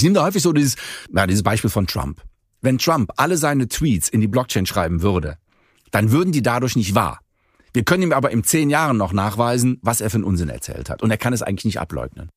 Ich nehme da häufig so dieses, ja, dieses Beispiel von Trump. Wenn Trump alle seine Tweets in die Blockchain schreiben würde, dann würden die dadurch nicht wahr. Wir können ihm aber in zehn Jahren noch nachweisen, was er für einen Unsinn erzählt hat. Und er kann es eigentlich nicht ableugnen.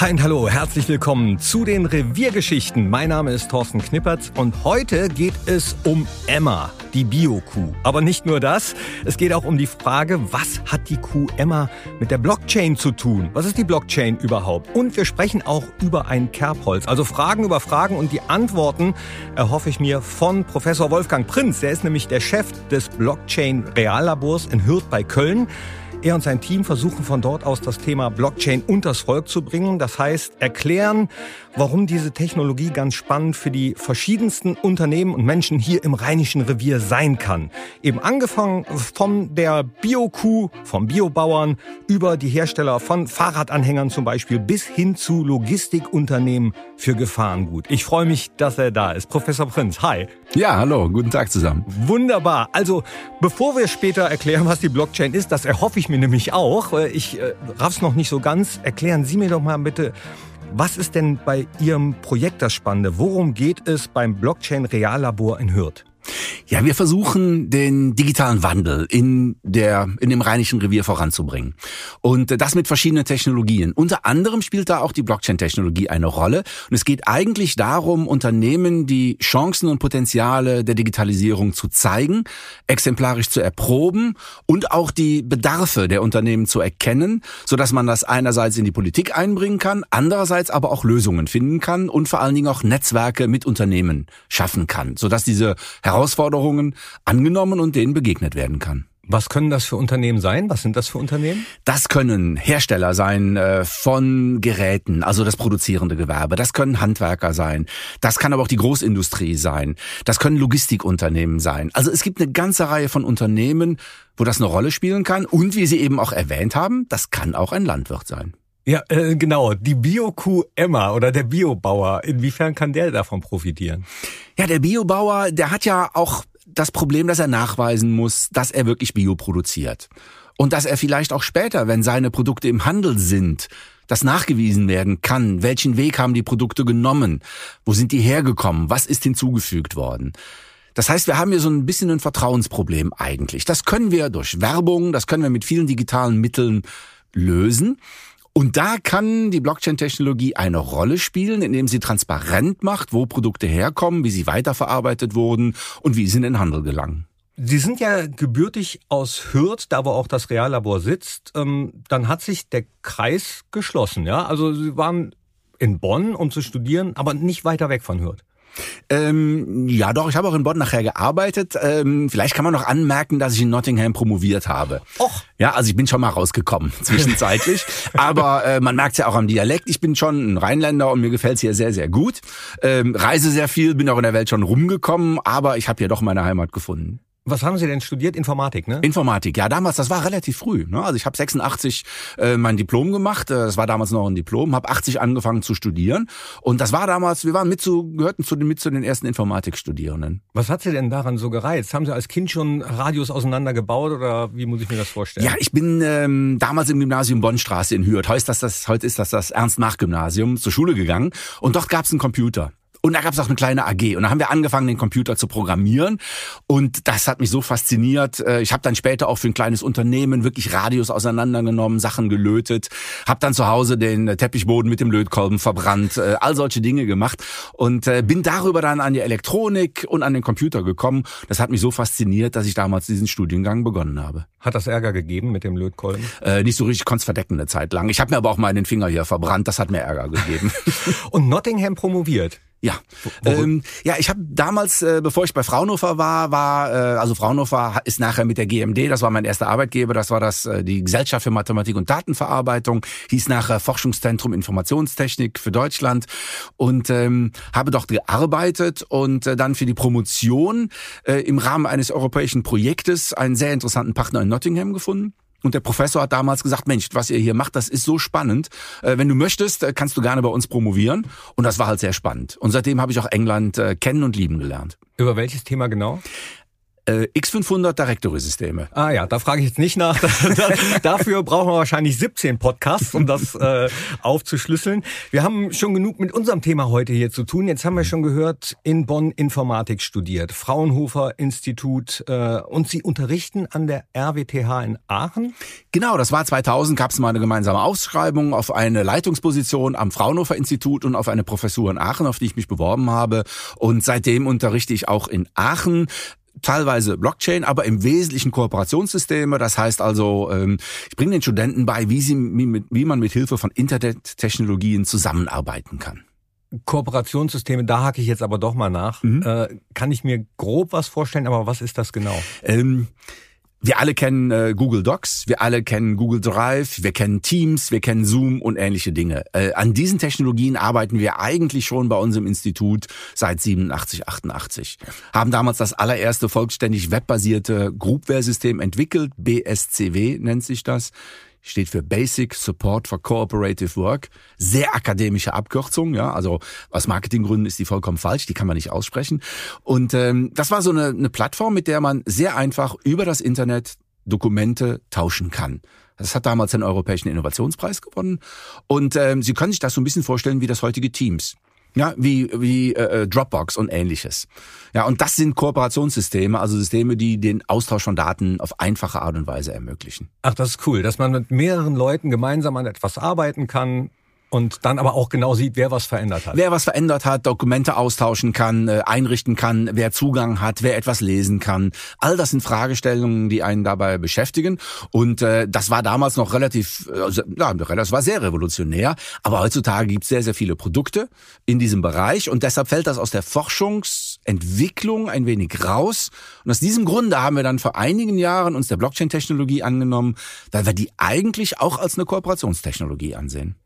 Hi und hallo, herzlich willkommen zu den Reviergeschichten. Mein Name ist Thorsten Knippertz und heute geht es um Emma, die Bio-Kuh. Aber nicht nur das, es geht auch um die Frage, was hat die Kuh Emma mit der Blockchain zu tun? Was ist die Blockchain überhaupt? Und wir sprechen auch über ein Kerbholz. Also Fragen über Fragen und die Antworten erhoffe ich mir von Professor Wolfgang Prinz. Der ist nämlich der Chef des Blockchain Reallabors in Hürth bei Köln. Er und sein Team versuchen von dort aus das Thema Blockchain unters Volk zu bringen. Das heißt, erklären, warum diese Technologie ganz spannend für die verschiedensten Unternehmen und Menschen hier im Rheinischen Revier sein kann. Eben angefangen von der Bio-Kuh, vom Biobauern, über die Hersteller von Fahrradanhängern zum Beispiel, bis hin zu Logistikunternehmen für Gefahrengut. Ich freue mich, dass er da ist. Professor Prinz, hi. Ja, hallo, guten Tag zusammen. Wunderbar. Also, bevor wir später erklären, was die Blockchain ist, das erhoffe ich mir nämlich auch. Ich äh, raff's noch nicht so ganz. Erklären Sie mir doch mal bitte, was ist denn bei Ihrem Projekt das Spannende? Worum geht es beim Blockchain Reallabor in Hürth? Ja, wir versuchen den digitalen Wandel in der in dem Rheinischen Revier voranzubringen und das mit verschiedenen Technologien. Unter anderem spielt da auch die Blockchain-Technologie eine Rolle und es geht eigentlich darum, Unternehmen die Chancen und Potenziale der Digitalisierung zu zeigen, exemplarisch zu erproben und auch die Bedarfe der Unternehmen zu erkennen, so dass man das einerseits in die Politik einbringen kann, andererseits aber auch Lösungen finden kann und vor allen Dingen auch Netzwerke mit Unternehmen schaffen kann, so dass diese Herausforderungen angenommen und denen begegnet werden kann. Was können das für Unternehmen sein? Was sind das für Unternehmen? Das können Hersteller sein äh, von Geräten, also das produzierende Gewerbe. Das können Handwerker sein. Das kann aber auch die Großindustrie sein. Das können Logistikunternehmen sein. Also es gibt eine ganze Reihe von Unternehmen, wo das eine Rolle spielen kann. Und wie Sie eben auch erwähnt haben, das kann auch ein Landwirt sein. Ja, äh, genau. Die Bio-Kuh Emma oder der Biobauer, inwiefern kann der davon profitieren? Ja, der Biobauer, der hat ja auch das Problem, dass er nachweisen muss, dass er wirklich Bio produziert. Und dass er vielleicht auch später, wenn seine Produkte im Handel sind, das nachgewiesen werden kann. Welchen Weg haben die Produkte genommen? Wo sind die hergekommen? Was ist hinzugefügt worden? Das heißt, wir haben hier so ein bisschen ein Vertrauensproblem eigentlich. Das können wir durch Werbung, das können wir mit vielen digitalen Mitteln lösen. Und da kann die Blockchain-Technologie eine Rolle spielen, indem sie transparent macht, wo Produkte herkommen, wie sie weiterverarbeitet wurden und wie sie in den Handel gelangen. Sie sind ja gebürtig aus Hürth, da wo auch das Reallabor sitzt. Ähm, dann hat sich der Kreis geschlossen, ja? Also Sie waren in Bonn, um zu studieren, aber nicht weiter weg von Hürth. Ähm, ja, doch, ich habe auch in Bonn nachher gearbeitet. Ähm, vielleicht kann man noch anmerken, dass ich in Nottingham promoviert habe. Och. Ja, also ich bin schon mal rausgekommen, zwischenzeitlich. Aber äh, man merkt ja auch am Dialekt, ich bin schon ein Rheinländer und mir gefällt's hier sehr, sehr gut. Ähm, reise sehr viel, bin auch in der Welt schon rumgekommen, aber ich habe hier doch meine Heimat gefunden. Was haben Sie denn studiert? Informatik, ne? Informatik, ja, damals, das war relativ früh. Ne? Also ich habe 86 äh, mein Diplom gemacht, äh, das war damals noch ein Diplom, habe 80 angefangen zu studieren und das war damals, wir waren mit zu, gehörten zu den, mit zu den ersten Informatikstudierenden. Was hat Sie denn daran so gereizt? Haben Sie als Kind schon Radios auseinandergebaut oder wie muss ich mir das vorstellen? Ja, ich bin ähm, damals im Gymnasium Bonnstraße in Hürth, heute ist das, das, heute ist das das Ernst-Mach-Gymnasium, zur Schule gegangen und dort gab's einen Computer. Und da gab es auch eine kleine AG. Und da haben wir angefangen, den Computer zu programmieren. Und das hat mich so fasziniert. Äh, ich habe dann später auch für ein kleines Unternehmen wirklich Radios auseinandergenommen, Sachen gelötet, habe dann zu Hause den Teppichboden mit dem Lötkolben verbrannt, äh, all solche Dinge gemacht und äh, bin darüber dann an die Elektronik und an den Computer gekommen. Das hat mich so fasziniert, dass ich damals diesen Studiengang begonnen habe. Hat das Ärger gegeben mit dem Lötkolben? Äh, nicht so richtig, konnte es verdecken eine Zeit lang. Ich habe mir aber auch mal den Finger hier verbrannt. Das hat mir Ärger gegeben. und Nottingham promoviert? Ja, ähm, ja, ich habe damals, äh, bevor ich bei Fraunhofer war, war äh, also Fraunhofer ist nachher mit der GMD, das war mein erster Arbeitgeber, das war das äh, die Gesellschaft für Mathematik und Datenverarbeitung, hieß nachher Forschungszentrum Informationstechnik für Deutschland und ähm, habe dort gearbeitet und äh, dann für die Promotion äh, im Rahmen eines europäischen Projektes einen sehr interessanten Partner in Nottingham gefunden. Und der Professor hat damals gesagt, Mensch, was ihr hier macht, das ist so spannend. Äh, wenn du möchtest, äh, kannst du gerne bei uns promovieren. Und das war halt sehr spannend. Und seitdem habe ich auch England äh, kennen und lieben gelernt. Über welches Thema genau? Äh, X500 Directory-Systeme. Ah ja, da frage ich jetzt nicht nach. Dafür brauchen wir wahrscheinlich 17 Podcasts, um das äh, aufzuschlüsseln. Wir haben schon genug mit unserem Thema heute hier zu tun. Jetzt haben wir schon gehört, in Bonn Informatik studiert, Fraunhofer Institut äh, und Sie unterrichten an der RWTH in Aachen? Genau, das war 2000, gab es mal eine gemeinsame Ausschreibung auf eine Leitungsposition am Fraunhofer Institut und auf eine Professur in Aachen, auf die ich mich beworben habe. Und seitdem unterrichte ich auch in Aachen teilweise Blockchain, aber im Wesentlichen Kooperationssysteme. Das heißt also, ähm, ich bringe den Studenten bei, wie, sie, wie man mit Hilfe von Internettechnologien zusammenarbeiten kann. Kooperationssysteme, da hake ich jetzt aber doch mal nach. Mhm. Äh, kann ich mir grob was vorstellen, aber was ist das genau? Ähm, wir alle kennen äh, Google Docs, wir alle kennen Google Drive, wir kennen Teams, wir kennen Zoom und ähnliche Dinge. Äh, an diesen Technologien arbeiten wir eigentlich schon bei uns im Institut seit 87, 88. Haben damals das allererste vollständig webbasierte Groupware-System entwickelt, BSCW nennt sich das steht für Basic Support for Cooperative Work. Sehr akademische Abkürzung, ja. Also aus Marketinggründen ist die vollkommen falsch, die kann man nicht aussprechen. Und ähm, das war so eine, eine Plattform, mit der man sehr einfach über das Internet Dokumente tauschen kann. Das hat damals den Europäischen Innovationspreis gewonnen. Und ähm, Sie können sich das so ein bisschen vorstellen wie das heutige Teams. Ja, wie, wie äh, äh, Dropbox und ähnliches. Ja, und das sind Kooperationssysteme, also Systeme, die den Austausch von Daten auf einfache Art und Weise ermöglichen. Ach, das ist cool, dass man mit mehreren Leuten gemeinsam an etwas arbeiten kann, und dann aber auch genau sieht, wer was verändert hat. Wer was verändert hat, Dokumente austauschen kann, äh, einrichten kann, wer Zugang hat, wer etwas lesen kann. All das sind Fragestellungen, die einen dabei beschäftigen. Und äh, das war damals noch relativ, äh, ja, das war sehr revolutionär. Aber heutzutage gibt es sehr, sehr viele Produkte in diesem Bereich. Und deshalb fällt das aus der Forschungsentwicklung ein wenig raus. Und aus diesem Grunde haben wir dann vor einigen Jahren uns der Blockchain-Technologie angenommen, weil wir die eigentlich auch als eine Kooperationstechnologie ansehen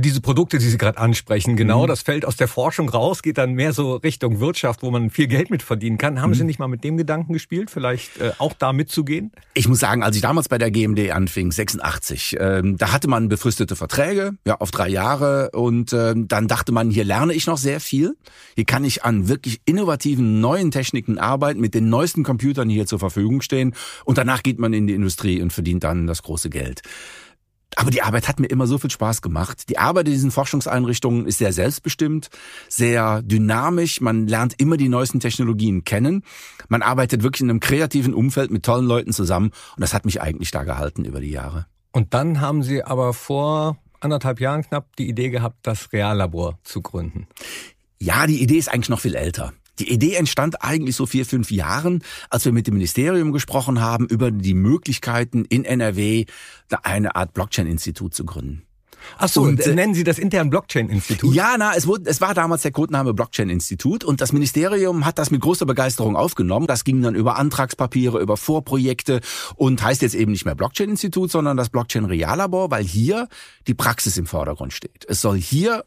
diese Produkte, die Sie gerade ansprechen, genau, mhm. das fällt aus der Forschung raus, geht dann mehr so Richtung Wirtschaft, wo man viel Geld mit verdienen kann. Haben mhm. Sie nicht mal mit dem Gedanken gespielt, vielleicht äh, auch da mitzugehen? Ich muss sagen, als ich damals bei der GMD anfing, 86, ähm, da hatte man befristete Verträge, ja, auf drei Jahre und ähm, dann dachte man, hier lerne ich noch sehr viel. Hier kann ich an wirklich innovativen neuen Techniken arbeiten, mit den neuesten Computern, die hier zur Verfügung stehen und danach geht man in die Industrie und verdient dann das große Geld. Aber die Arbeit hat mir immer so viel Spaß gemacht. Die Arbeit in diesen Forschungseinrichtungen ist sehr selbstbestimmt, sehr dynamisch. Man lernt immer die neuesten Technologien kennen. Man arbeitet wirklich in einem kreativen Umfeld mit tollen Leuten zusammen. Und das hat mich eigentlich da gehalten über die Jahre. Und dann haben Sie aber vor anderthalb Jahren knapp die Idee gehabt, das Reallabor zu gründen. Ja, die Idee ist eigentlich noch viel älter. Die Idee entstand eigentlich so vier, fünf Jahren, als wir mit dem Ministerium gesprochen haben über die Möglichkeiten in NRW eine Art Blockchain-Institut zu gründen. Ach so, und, äh, nennen Sie das intern Blockchain-Institut? Ja, na, es, wurde, es war damals der Codename Blockchain-Institut und das Ministerium hat das mit großer Begeisterung aufgenommen. Das ging dann über Antragspapiere, über Vorprojekte und heißt jetzt eben nicht mehr Blockchain-Institut, sondern das Blockchain-Reallabor, weil hier die Praxis im Vordergrund steht. Es soll hier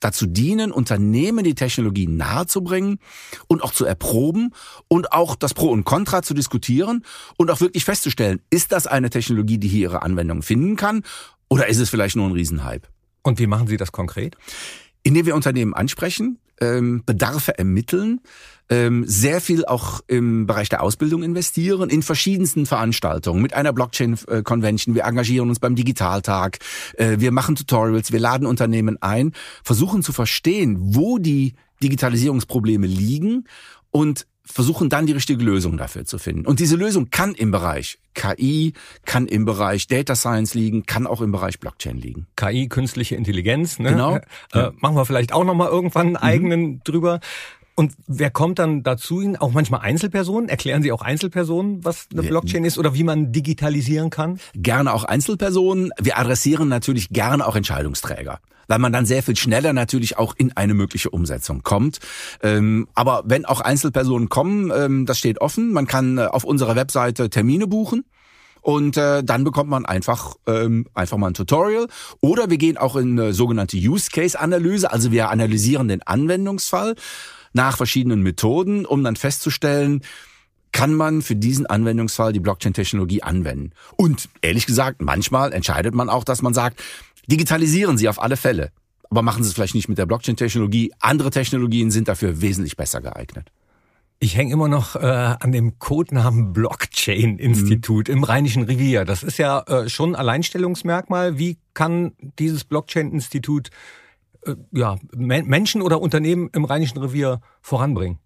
dazu dienen, Unternehmen die Technologie nahezubringen und auch zu erproben und auch das Pro und Contra zu diskutieren und auch wirklich festzustellen, ist das eine Technologie, die hier ihre Anwendung finden kann oder ist es vielleicht nur ein Riesenhype? Und wie machen Sie das konkret? Indem wir Unternehmen ansprechen, ähm, Bedarfe ermitteln, ähm, sehr viel auch im Bereich der Ausbildung investieren, in verschiedensten Veranstaltungen, mit einer Blockchain-Convention. Wir engagieren uns beim Digitaltag, äh, wir machen Tutorials, wir laden Unternehmen ein, versuchen zu verstehen, wo die Digitalisierungsprobleme liegen und versuchen dann die richtige Lösung dafür zu finden. Und diese Lösung kann im Bereich KI, kann im Bereich Data Science liegen, kann auch im Bereich Blockchain liegen. KI, künstliche Intelligenz, ne? Genau. Äh, ja. Machen wir vielleicht auch nochmal irgendwann einen mhm. eigenen drüber. Und wer kommt dann dazu Ihnen? Auch manchmal Einzelpersonen? Erklären Sie auch Einzelpersonen, was eine Blockchain ist oder wie man digitalisieren kann? Gerne auch Einzelpersonen. Wir adressieren natürlich gerne auch Entscheidungsträger weil man dann sehr viel schneller natürlich auch in eine mögliche Umsetzung kommt. Ähm, aber wenn auch Einzelpersonen kommen, ähm, das steht offen. Man kann äh, auf unserer Webseite Termine buchen. Und äh, dann bekommt man einfach ähm, einfach mal ein Tutorial oder wir gehen auch in eine sogenannte Use Case Analyse, also wir analysieren den Anwendungsfall nach verschiedenen Methoden, um dann festzustellen, kann man für diesen Anwendungsfall die Blockchain-Technologie anwenden. Und ehrlich gesagt, manchmal entscheidet man auch, dass man sagt, digitalisieren Sie auf alle Fälle. Aber machen Sie es vielleicht nicht mit der Blockchain-Technologie. Andere Technologien sind dafür wesentlich besser geeignet. Ich hänge immer noch äh, an dem Codenamen Blockchain-Institut mhm. im Rheinischen Revier. Das ist ja äh, schon ein Alleinstellungsmerkmal. Wie kann dieses Blockchain-Institut äh, ja, Menschen oder Unternehmen im Rheinischen Revier voranbringen?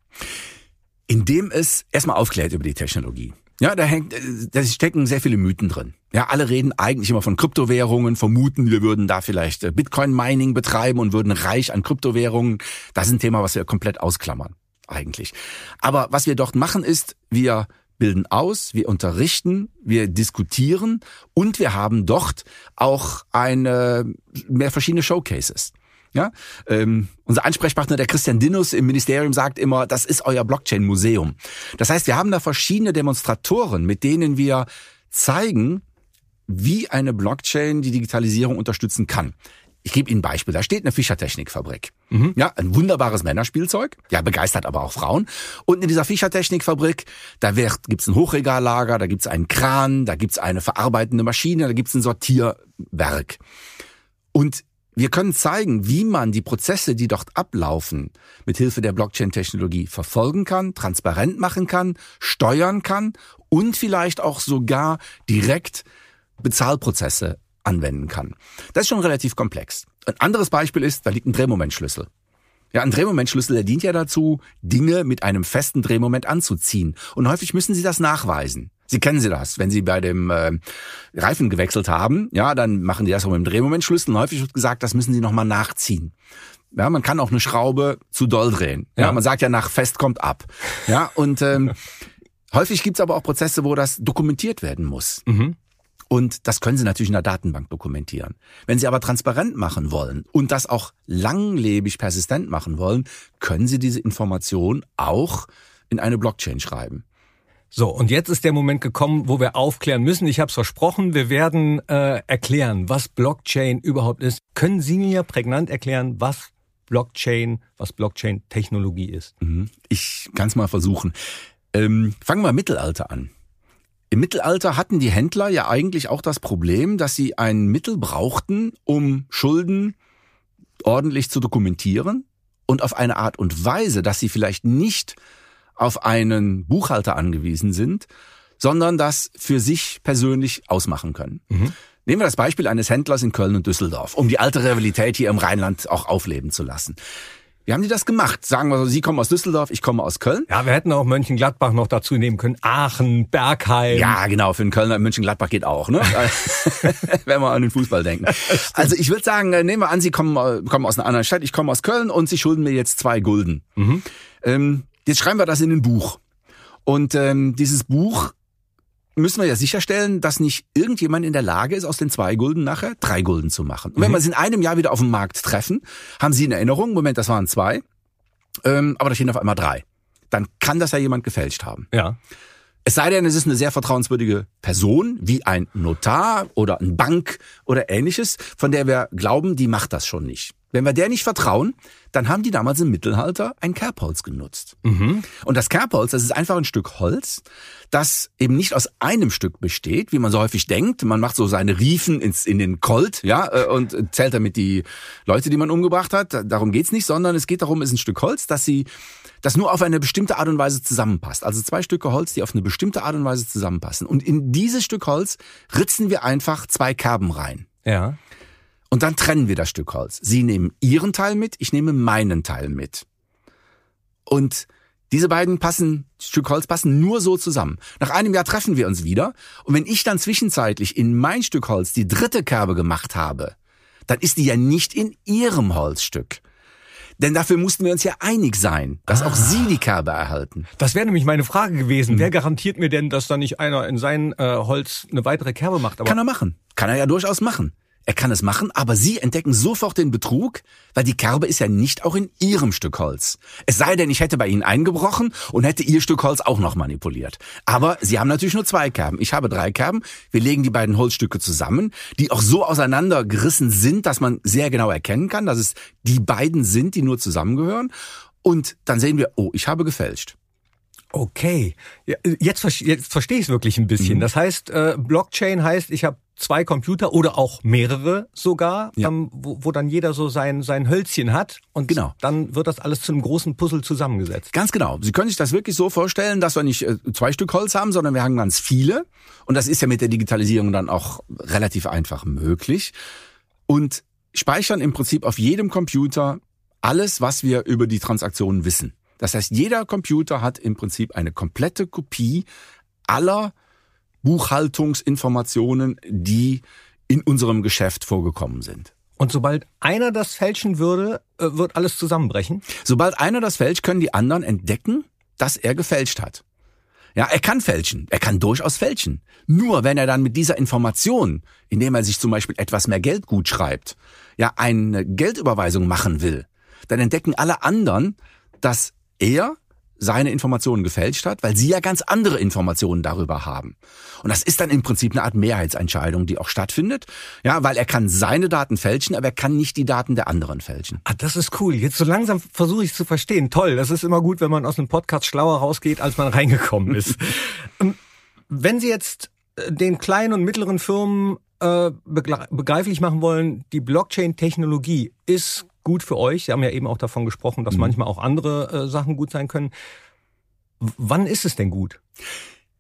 Indem es erstmal aufklärt über die Technologie. Ja, da hängt, da stecken sehr viele Mythen drin. Ja, alle reden eigentlich immer von Kryptowährungen, vermuten, wir würden da vielleicht äh, Bitcoin-Mining betreiben und würden reich an Kryptowährungen. Das ist ein Thema, was wir komplett ausklammern eigentlich. Aber was wir dort machen ist, wir bilden aus, wir unterrichten, wir diskutieren und wir haben dort auch eine mehr verschiedene Showcases. Ja, ähm, unser Ansprechpartner, der Christian Dinus im Ministerium, sagt immer, das ist euer Blockchain-Museum. Das heißt, wir haben da verschiedene Demonstratoren, mit denen wir zeigen, wie eine Blockchain die Digitalisierung unterstützen kann. Ich gebe Ihnen ein Beispiel. Da steht eine Fischertechnikfabrik. Mhm. Ja, ein wunderbares Männerspielzeug. Ja, begeistert aber auch Frauen. Und in dieser Fischertechnikfabrik, da wird, gibt's ein Hochregallager, da gibt's einen Kran, da gibt's eine verarbeitende Maschine, da gibt's ein Sortierwerk. Und wir können zeigen, wie man die Prozesse, die dort ablaufen, mit Hilfe der Blockchain-Technologie verfolgen kann, transparent machen kann, steuern kann und vielleicht auch sogar direkt Bezahlprozesse anwenden kann. Das ist schon relativ komplex. Ein anderes Beispiel ist, da liegt ein Drehmomentschlüssel. Ja, ein Drehmomentschlüssel, der dient ja dazu, Dinge mit einem festen Drehmoment anzuziehen. Und häufig müssen Sie das nachweisen. Sie kennen Sie das, wenn Sie bei dem äh, Reifen gewechselt haben, ja, dann machen die das auch mit dem Drehmomentschlüssel. Und häufig wird gesagt, das müssen Sie nochmal nachziehen. Ja, man kann auch eine Schraube zu doll drehen. Ja, ja man sagt ja nach fest kommt ab. Ja, und ähm, häufig gibt's aber auch Prozesse, wo das dokumentiert werden muss. Mhm. Und das können Sie natürlich in der Datenbank dokumentieren. Wenn Sie aber transparent machen wollen und das auch langlebig persistent machen wollen, können Sie diese Information auch in eine Blockchain schreiben. So, und jetzt ist der Moment gekommen, wo wir aufklären müssen. Ich habe es versprochen, wir werden äh, erklären, was Blockchain überhaupt ist. Können Sie mir prägnant erklären, was Blockchain, was Blockchain-Technologie ist? Mhm. Ich kann es mal versuchen. Ähm, fangen wir Mittelalter an. Im Mittelalter hatten die Händler ja eigentlich auch das Problem, dass sie ein Mittel brauchten, um Schulden ordentlich zu dokumentieren und auf eine Art und Weise, dass sie vielleicht nicht auf einen Buchhalter angewiesen sind, sondern das für sich persönlich ausmachen können. Mhm. Nehmen wir das Beispiel eines Händlers in Köln und Düsseldorf, um die alte Rivalität hier im Rheinland auch aufleben zu lassen. Wie haben die das gemacht? Sagen wir so, Sie kommen aus Düsseldorf, ich komme aus Köln. Ja, wir hätten auch Mönchengladbach noch dazu nehmen können. Aachen, Bergheim. Ja, genau, für einen Kölner Mönchengladbach geht auch, ne? Wenn wir an den Fußball denken. Also ich würde sagen, äh, nehmen wir an, Sie kommen, äh, kommen aus einer anderen Stadt, ich komme aus Köln und Sie schulden mir jetzt zwei Gulden. Mhm. Ähm, jetzt schreiben wir das in ein Buch. Und ähm, dieses Buch müssen wir ja sicherstellen, dass nicht irgendjemand in der Lage ist, aus den zwei Gulden nachher drei Gulden zu machen. Und wenn mhm. wir es in einem Jahr wieder auf dem Markt treffen, haben Sie in Erinnerung, Moment, das waren zwei, ähm, aber da stehen auf einmal drei. Dann kann das ja jemand gefälscht haben. Ja. Es sei denn, es ist eine sehr vertrauenswürdige Person, wie ein Notar oder ein Bank oder ähnliches, von der wir glauben, die macht das schon nicht. Wenn wir der nicht vertrauen, dann haben die damals im Mittelalter ein Kerbholz genutzt. Mhm. Und das Kerbholz, das ist einfach ein Stück Holz, das eben nicht aus einem Stück besteht, wie man so häufig denkt. Man macht so seine Riefen ins, in den Colt, ja, äh, und zählt damit die Leute, die man umgebracht hat. Darum geht's nicht, sondern es geht darum, es ist ein Stück Holz, dass sie, das nur auf eine bestimmte Art und Weise zusammenpasst. Also zwei Stücke Holz, die auf eine bestimmte Art und Weise zusammenpassen. Und in dieses Stück Holz ritzen wir einfach zwei Kerben rein. Ja. Und dann trennen wir das Stück Holz. Sie nehmen Ihren Teil mit, ich nehme meinen Teil mit. Und diese beiden passen, Stück Holz passen nur so zusammen. Nach einem Jahr treffen wir uns wieder. Und wenn ich dann zwischenzeitlich in mein Stück Holz die dritte Kerbe gemacht habe, dann ist die ja nicht in Ihrem Holzstück. Denn dafür mussten wir uns ja einig sein, dass ah. auch Sie die Kerbe erhalten. Das wäre nämlich meine Frage gewesen. Hm. Wer garantiert mir denn, dass da nicht einer in sein äh, Holz eine weitere Kerbe macht? Aber Kann er machen. Kann er ja durchaus machen. Er kann es machen, aber Sie entdecken sofort den Betrug, weil die Kerbe ist ja nicht auch in Ihrem Stück Holz. Es sei denn, ich hätte bei Ihnen eingebrochen und hätte Ihr Stück Holz auch noch manipuliert. Aber Sie haben natürlich nur zwei Kerben. Ich habe drei Kerben. Wir legen die beiden Holzstücke zusammen, die auch so auseinandergerissen sind, dass man sehr genau erkennen kann, dass es die beiden sind, die nur zusammengehören. Und dann sehen wir, oh, ich habe gefälscht. Okay, jetzt, jetzt verstehe ich es wirklich ein bisschen. Mhm. Das heißt, äh, Blockchain heißt, ich habe zwei Computer oder auch mehrere sogar, Ja. ähm, wo, wo dann jeder so sein, sein Hölzchen hat und Genau. dann wird das alles zu einem großen Puzzle zusammengesetzt. Ganz genau. Sie können sich das wirklich so vorstellen, dass wir nicht äh, zwei Stück Holz haben, sondern wir haben ganz viele. Und das ist ja mit der Digitalisierung dann auch relativ einfach möglich. Und speichern im Prinzip auf jedem Computer alles, was wir über die Transaktionen wissen. Das heißt, jeder Computer hat im Prinzip eine komplette Kopie aller Buchhaltungsinformationen, die in unserem Geschäft vorgekommen sind. Und sobald einer das fälschen würde, äh, wird alles zusammenbrechen. Sobald einer das fälscht, können die anderen entdecken, dass er gefälscht hat. Ja, er kann fälschen. Er kann durchaus fälschen. Nur wenn er dann mit dieser Information, indem er sich zum Beispiel etwas mehr Geld gut schreibt, ja, eine Geldüberweisung machen will, dann entdecken alle anderen, dass er seine Informationen gefälscht hat, weil sie ja ganz andere Informationen darüber haben. Und das ist dann im Prinzip eine Art Mehrheitsentscheidung, die auch stattfindet. Ja, weil er kann seine Daten fälschen, aber er kann nicht die Daten der anderen fälschen. Ah, das ist cool. Jetzt so langsam versuche ich es zu verstehen. Toll. Das ist immer gut, wenn man aus einem Podcast schlauer rausgeht, als man reingekommen ist. Ähm, wenn Sie jetzt äh, den kleinen und mittleren Firmen äh, begreiflich machen wollen, die Blockchain-Technologie ist gut für euch. Sie haben ja eben auch davon gesprochen, dass manchmal auch andere äh, Sachen gut sein können. W wann ist es denn gut?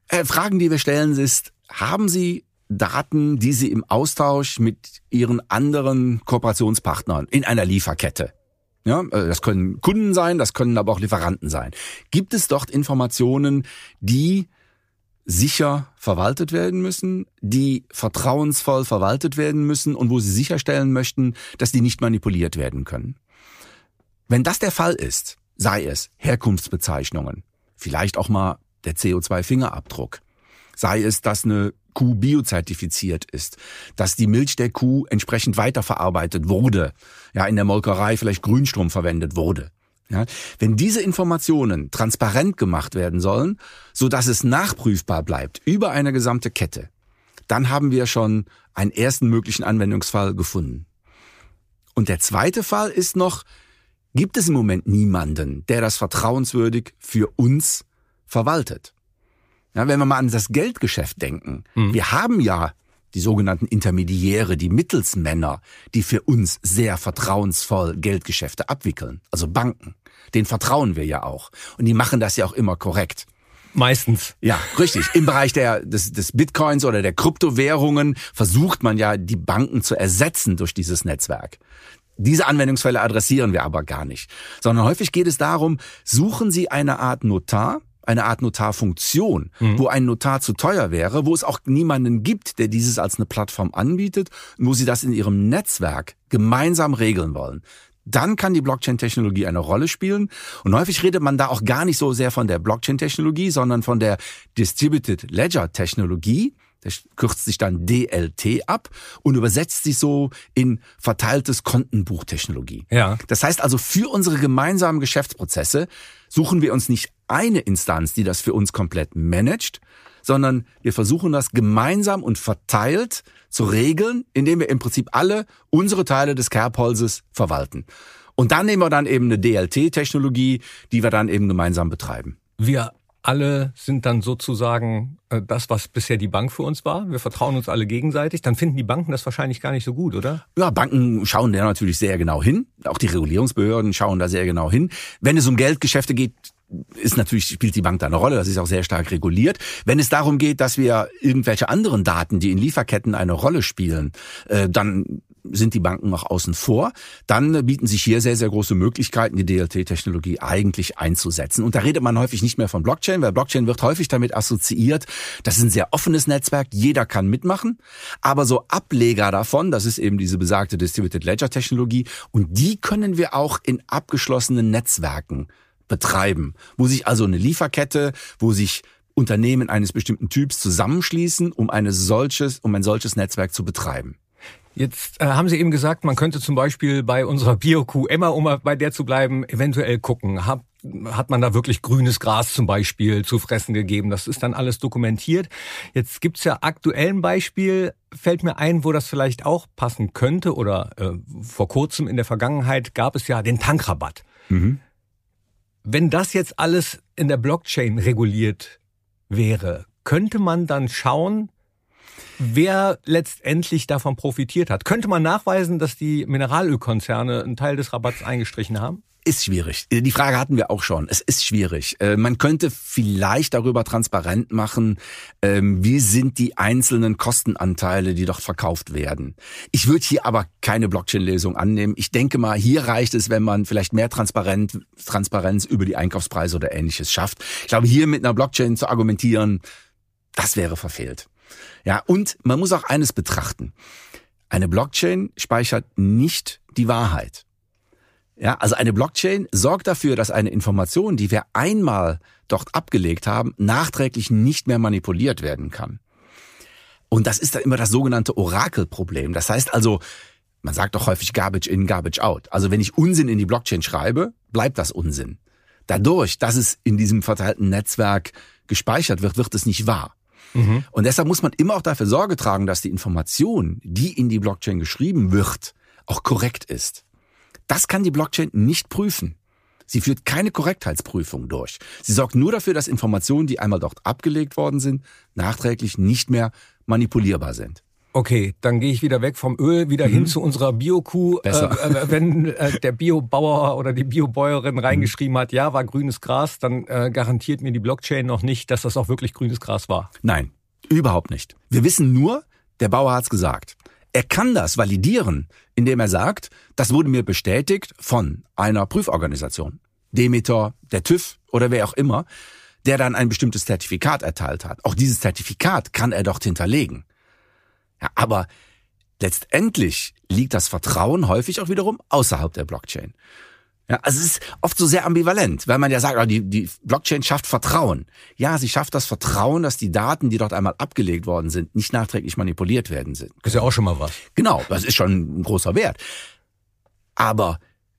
Äh, Fragen, die wir stellen, ist, haben Sie Daten, die Sie im Austausch mit Ihren anderen Kooperationspartnern in einer Lieferkette ja, äh, das können Kunden sein, das können aber auch Lieferanten sein. Gibt es dort Informationen, die sicher verwaltet werden müssen, die vertrauensvoll verwaltet werden müssen und wo Sie sicherstellen möchten, dass die nicht manipuliert werden können? Wenn das der Fall ist, sei es Herkunftsbezeichnungen, vielleicht auch mal der CO2-Fingerabdruck, sei es, dass eine Kuh biozertifiziert ist, dass die Milch der Kuh entsprechend weiterverarbeitet wurde, ja, in der Molkerei vielleicht Grünstrom verwendet wurde. Ja, wenn diese Informationen transparent gemacht werden sollen, so dass es nachprüfbar bleibt über eine gesamte Kette, dann haben wir schon einen ersten möglichen Anwendungsfall gefunden. Und der zweite Fall ist noch, gibt es im Moment niemanden, der das vertrauenswürdig für uns verwaltet. Ja, wenn wir mal an das Geldgeschäft denken, wir haben ja die sogenannten Intermediäre, die Mittelsmänner, die für uns sehr vertrauensvoll Geldgeschäfte abwickeln, also Banken. Den vertrauen wir ja auch. Und die machen das ja auch immer korrekt. Meistens. Ja, richtig. Im Bereich der, des, des Bitcoins oder der Kryptowährungen versucht man ja, die Banken zu ersetzen durch dieses Netzwerk. Diese Anwendungsfälle adressieren wir aber gar nicht, sondern häufig geht es darum, suchen Sie eine Art Notar, eine Art Notarfunktion, wo ein Notar zu teuer wäre, wo es auch niemanden gibt, der dieses als eine Plattform anbietet, wo Sie das in Ihrem Netzwerk gemeinsam regeln wollen. Dann kann die Blockchain-Technologie eine Rolle spielen. Und häufig redet man da auch gar nicht so sehr von der Blockchain-Technologie, sondern von der Distributed Ledger-Technologie. Das kürzt sich dann DLT ab und übersetzt sich so in verteiltes Kontenbuchtechnologie. Ja. Das heißt also, für unsere gemeinsamen Geschäftsprozesse suchen wir uns nicht eine Instanz, die das für uns komplett managt, sondern wir versuchen das gemeinsam und verteilt zu regeln, indem wir im Prinzip alle unsere Teile des Kerbholzes verwalten. Und dann nehmen wir dann eben eine DLT-Technologie, die wir dann eben gemeinsam betreiben. Wir alle sind dann sozusagen äh, das, was bisher die Bank für uns war. Wir vertrauen uns alle gegenseitig. Dann finden die Banken das wahrscheinlich gar nicht so gut, oder? Ja, Banken schauen da natürlich sehr genau hin. Auch die Regulierungsbehörden schauen da sehr genau hin. Wenn es um Geldgeschäfte geht, ist natürlich, spielt die Bank da eine Rolle. Das ist auch sehr stark reguliert. Wenn es darum geht, dass wir irgendwelche anderen Daten, die in Lieferketten eine Rolle spielen, äh, dann sind die Banken noch außen vor, dann bieten sich hier sehr, sehr große Möglichkeiten, die DLT-Technologie eigentlich einzusetzen. Und da redet man häufig nicht mehr von Blockchain, weil Blockchain wird häufig damit assoziiert, das ist ein sehr offenes Netzwerk, jeder kann mitmachen, aber so Ableger davon, das ist eben diese besagte Distributed Ledger-Technologie und die können wir auch in abgeschlossenen Netzwerken betreiben, wo sich also eine Lieferkette, wo sich Unternehmen eines bestimmten Typs zusammenschließen, um eine solches, um ein solches Netzwerk zu betreiben. Jetzt äh, haben Sie eben gesagt, man könnte zum Beispiel bei unserer Bio-Kuh Emma, um bei der zu bleiben, eventuell gucken. Hab, hat man da wirklich grünes Gras zum Beispiel zu fressen gegeben? Das ist dann alles dokumentiert. Jetzt gibt's ja aktuell ein Beispiel, fällt mir ein, wo das vielleicht auch passen könnte. Oder äh, vor kurzem in der Vergangenheit gab es ja den Tankrabatt. Wenn das jetzt alles in der Blockchain reguliert wäre, könnte man dann schauen, wer letztendlich davon profitiert hat. Könnte man nachweisen, dass die Mineralölkonzerne einen Teil des Rabatts eingestrichen haben? Ist schwierig. Die Frage hatten wir auch schon. Es ist schwierig. Äh, man könnte vielleicht darüber transparent machen, ähm, wie sind die einzelnen Kostenanteile, die dort verkauft werden. Ich würde hier aber keine Blockchain-Lösung annehmen. Ich denke mal, hier reicht es, wenn man vielleicht mehr Transparenz, Transparenz über die Einkaufspreise oder ähnliches schafft. Ich glaube, hier mit einer Blockchain zu argumentieren, das wäre verfehlt. Ja, und man muss auch eines betrachten. Eine Blockchain speichert nicht die Wahrheit. Ja, also eine Blockchain sorgt dafür, dass eine Information, die wir einmal dort abgelegt haben, nachträglich nicht mehr manipuliert werden kann. Und das ist dann immer das sogenannte Orakelproblem. Das heißt also, man sagt doch häufig Garbage in, Garbage out. Also wenn ich Unsinn in die Blockchain schreibe, bleibt das Unsinn. Dadurch, dass es in diesem verteilten Netzwerk gespeichert wird, wird es nicht wahr. Mhm. Und deshalb muss man immer auch dafür Sorge tragen, dass die Information, die in die Blockchain geschrieben wird, auch korrekt ist. Das kann die Blockchain nicht prüfen. Sie führt keine Korrektheitsprüfung durch. Sie sorgt nur dafür, dass Informationen, die einmal dort abgelegt worden sind, nachträglich nicht mehr manipulierbar sind. Okay, dann gehe ich wieder weg vom Öl, wieder mhm. hin zu unserer Bio-Kuh. Äh, äh, wenn äh, der Biobauer oder die Biobäuerin reingeschrieben hat, ja, war grünes Gras, dann äh, garantiert mir die Blockchain noch nicht, dass das auch wirklich grünes Gras war. Nein, überhaupt nicht. Wir wissen nur, der Bauer hat's gesagt. Er kann das validieren, indem er sagt, das wurde mir bestätigt von einer Prüforganisation. Demeter, der TÜV oder wer auch immer, der dann ein bestimmtes Zertifikat erteilt hat. Auch dieses Zertifikat kann er dort hinterlegen. Ja, aber letztendlich liegt das Vertrauen häufig auch wiederum außerhalb der Blockchain. Ja, also es ist oft so sehr ambivalent, weil man ja sagt, oh, die, die Blockchain schafft Vertrauen. Ja, sie schafft das Vertrauen, dass die Daten, die dort einmal abgelegt worden sind, nicht nachträglich manipuliert werden sind. Das ist ja auch schon mal was. Genau, das ist schon ein großer Wert. Aber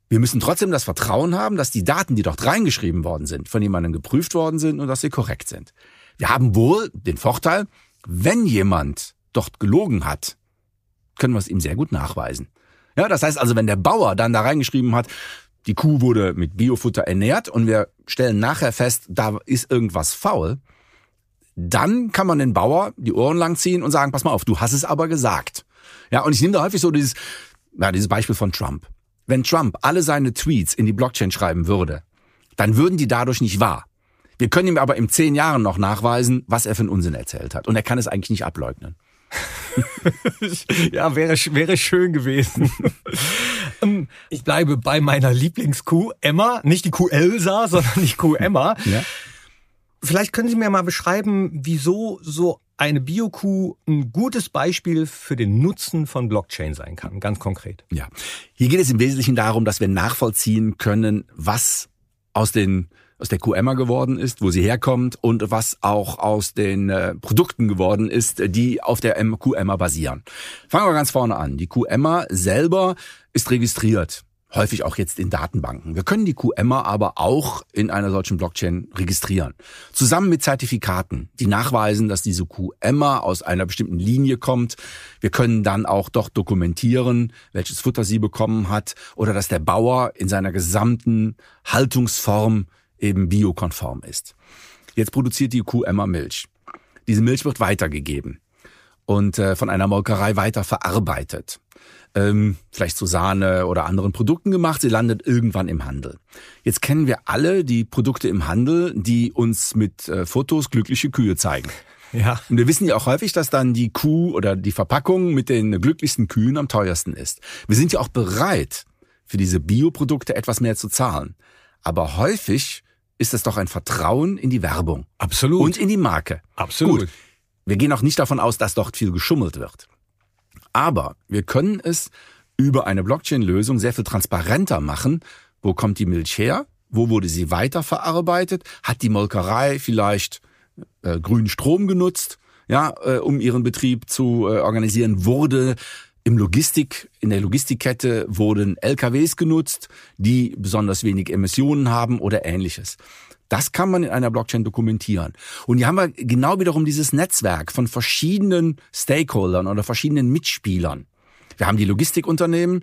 wir müssen trotzdem das Vertrauen haben, dass die Daten, die dort reingeschrieben worden sind, von jemandem geprüft worden sind und dass sie korrekt sind. Wir haben wohl den Vorteil, wenn jemand dort gelogen hat, können wir es ihm sehr gut nachweisen. Ja, das heißt also, wenn der Bauer dann da reingeschrieben hat, die Kuh wurde mit Biofutter ernährt und wir stellen nachher fest, da ist irgendwas faul, dann kann man den Bauer die Ohren lang ziehen und sagen, pass mal auf, du hast es aber gesagt. Ja, und ich nehme da häufig so dieses, ja, dieses Beispiel von Trump. Wenn Trump alle seine Tweets in die Blockchain schreiben würde, dann würden die dadurch nicht wahr. Wir können ihm aber in zehn Jahren noch nachweisen, was er für einen Unsinn erzählt hat. Und er kann es eigentlich nicht ableugnen. ja, wäre, wäre schön gewesen. Ich bleibe bei meiner Lieblingskuh Emma, nicht die Kuh Elsa, sondern die Kuh Emma. Ja. Vielleicht können Sie mir mal beschreiben, wieso so eine Biokuh ein gutes Beispiel für den Nutzen von Blockchain sein kann, ganz konkret. Ja, hier geht es im Wesentlichen darum, dass wir nachvollziehen können, was aus den aus der QMA geworden ist, wo sie herkommt und was auch aus den äh, Produkten geworden ist, die auf der QMA basieren. Fangen wir ganz vorne an. Die QMA selber ist registriert häufig auch jetzt in Datenbanken. Wir können die QMA aber auch in einer solchen Blockchain registrieren. Zusammen mit Zertifikaten, die nachweisen, dass diese QMA aus einer bestimmten Linie kommt. Wir können dann auch doch dokumentieren, welches Futter sie bekommen hat oder dass der Bauer in seiner gesamten Haltungsform eben biokonform ist. Jetzt produziert die Kuh Milch. Diese Milch wird weitergegeben und äh, von einer Molkerei weiter verarbeitet. Ähm, vielleicht zu Sahne oder anderen Produkten gemacht. Sie landet irgendwann im Handel. Jetzt kennen wir alle die Produkte im Handel, die uns mit äh, Fotos glückliche Kühe zeigen. Ja. Und wir wissen ja auch häufig, dass dann die Kuh oder die Verpackung mit den glücklichsten Kühen am teuersten ist. Wir sind ja auch bereit, für diese Bioprodukte etwas mehr zu zahlen. Aber häufig ist es doch ein Vertrauen in die Werbung. Absolut. Und in die Marke. Absolut. Gut. Wir gehen auch nicht davon aus, dass dort viel geschummelt wird. Aber wir können es über eine Blockchain-Lösung sehr viel transparenter machen. Wo kommt die Milch her? Wo wurde sie weiterverarbeitet? Hat die Molkerei vielleicht äh, grünen Strom genutzt, ja, äh, um ihren Betrieb zu äh, organisieren? Wurde im Logistik, in der Logistikkette wurden LKWs genutzt, die besonders wenig Emissionen haben oder ähnliches. Das kann man in einer Blockchain dokumentieren. Und hier haben wir genau wiederum dieses Netzwerk von verschiedenen Stakeholdern oder verschiedenen Mitspielern. Wir haben die Logistikunternehmen,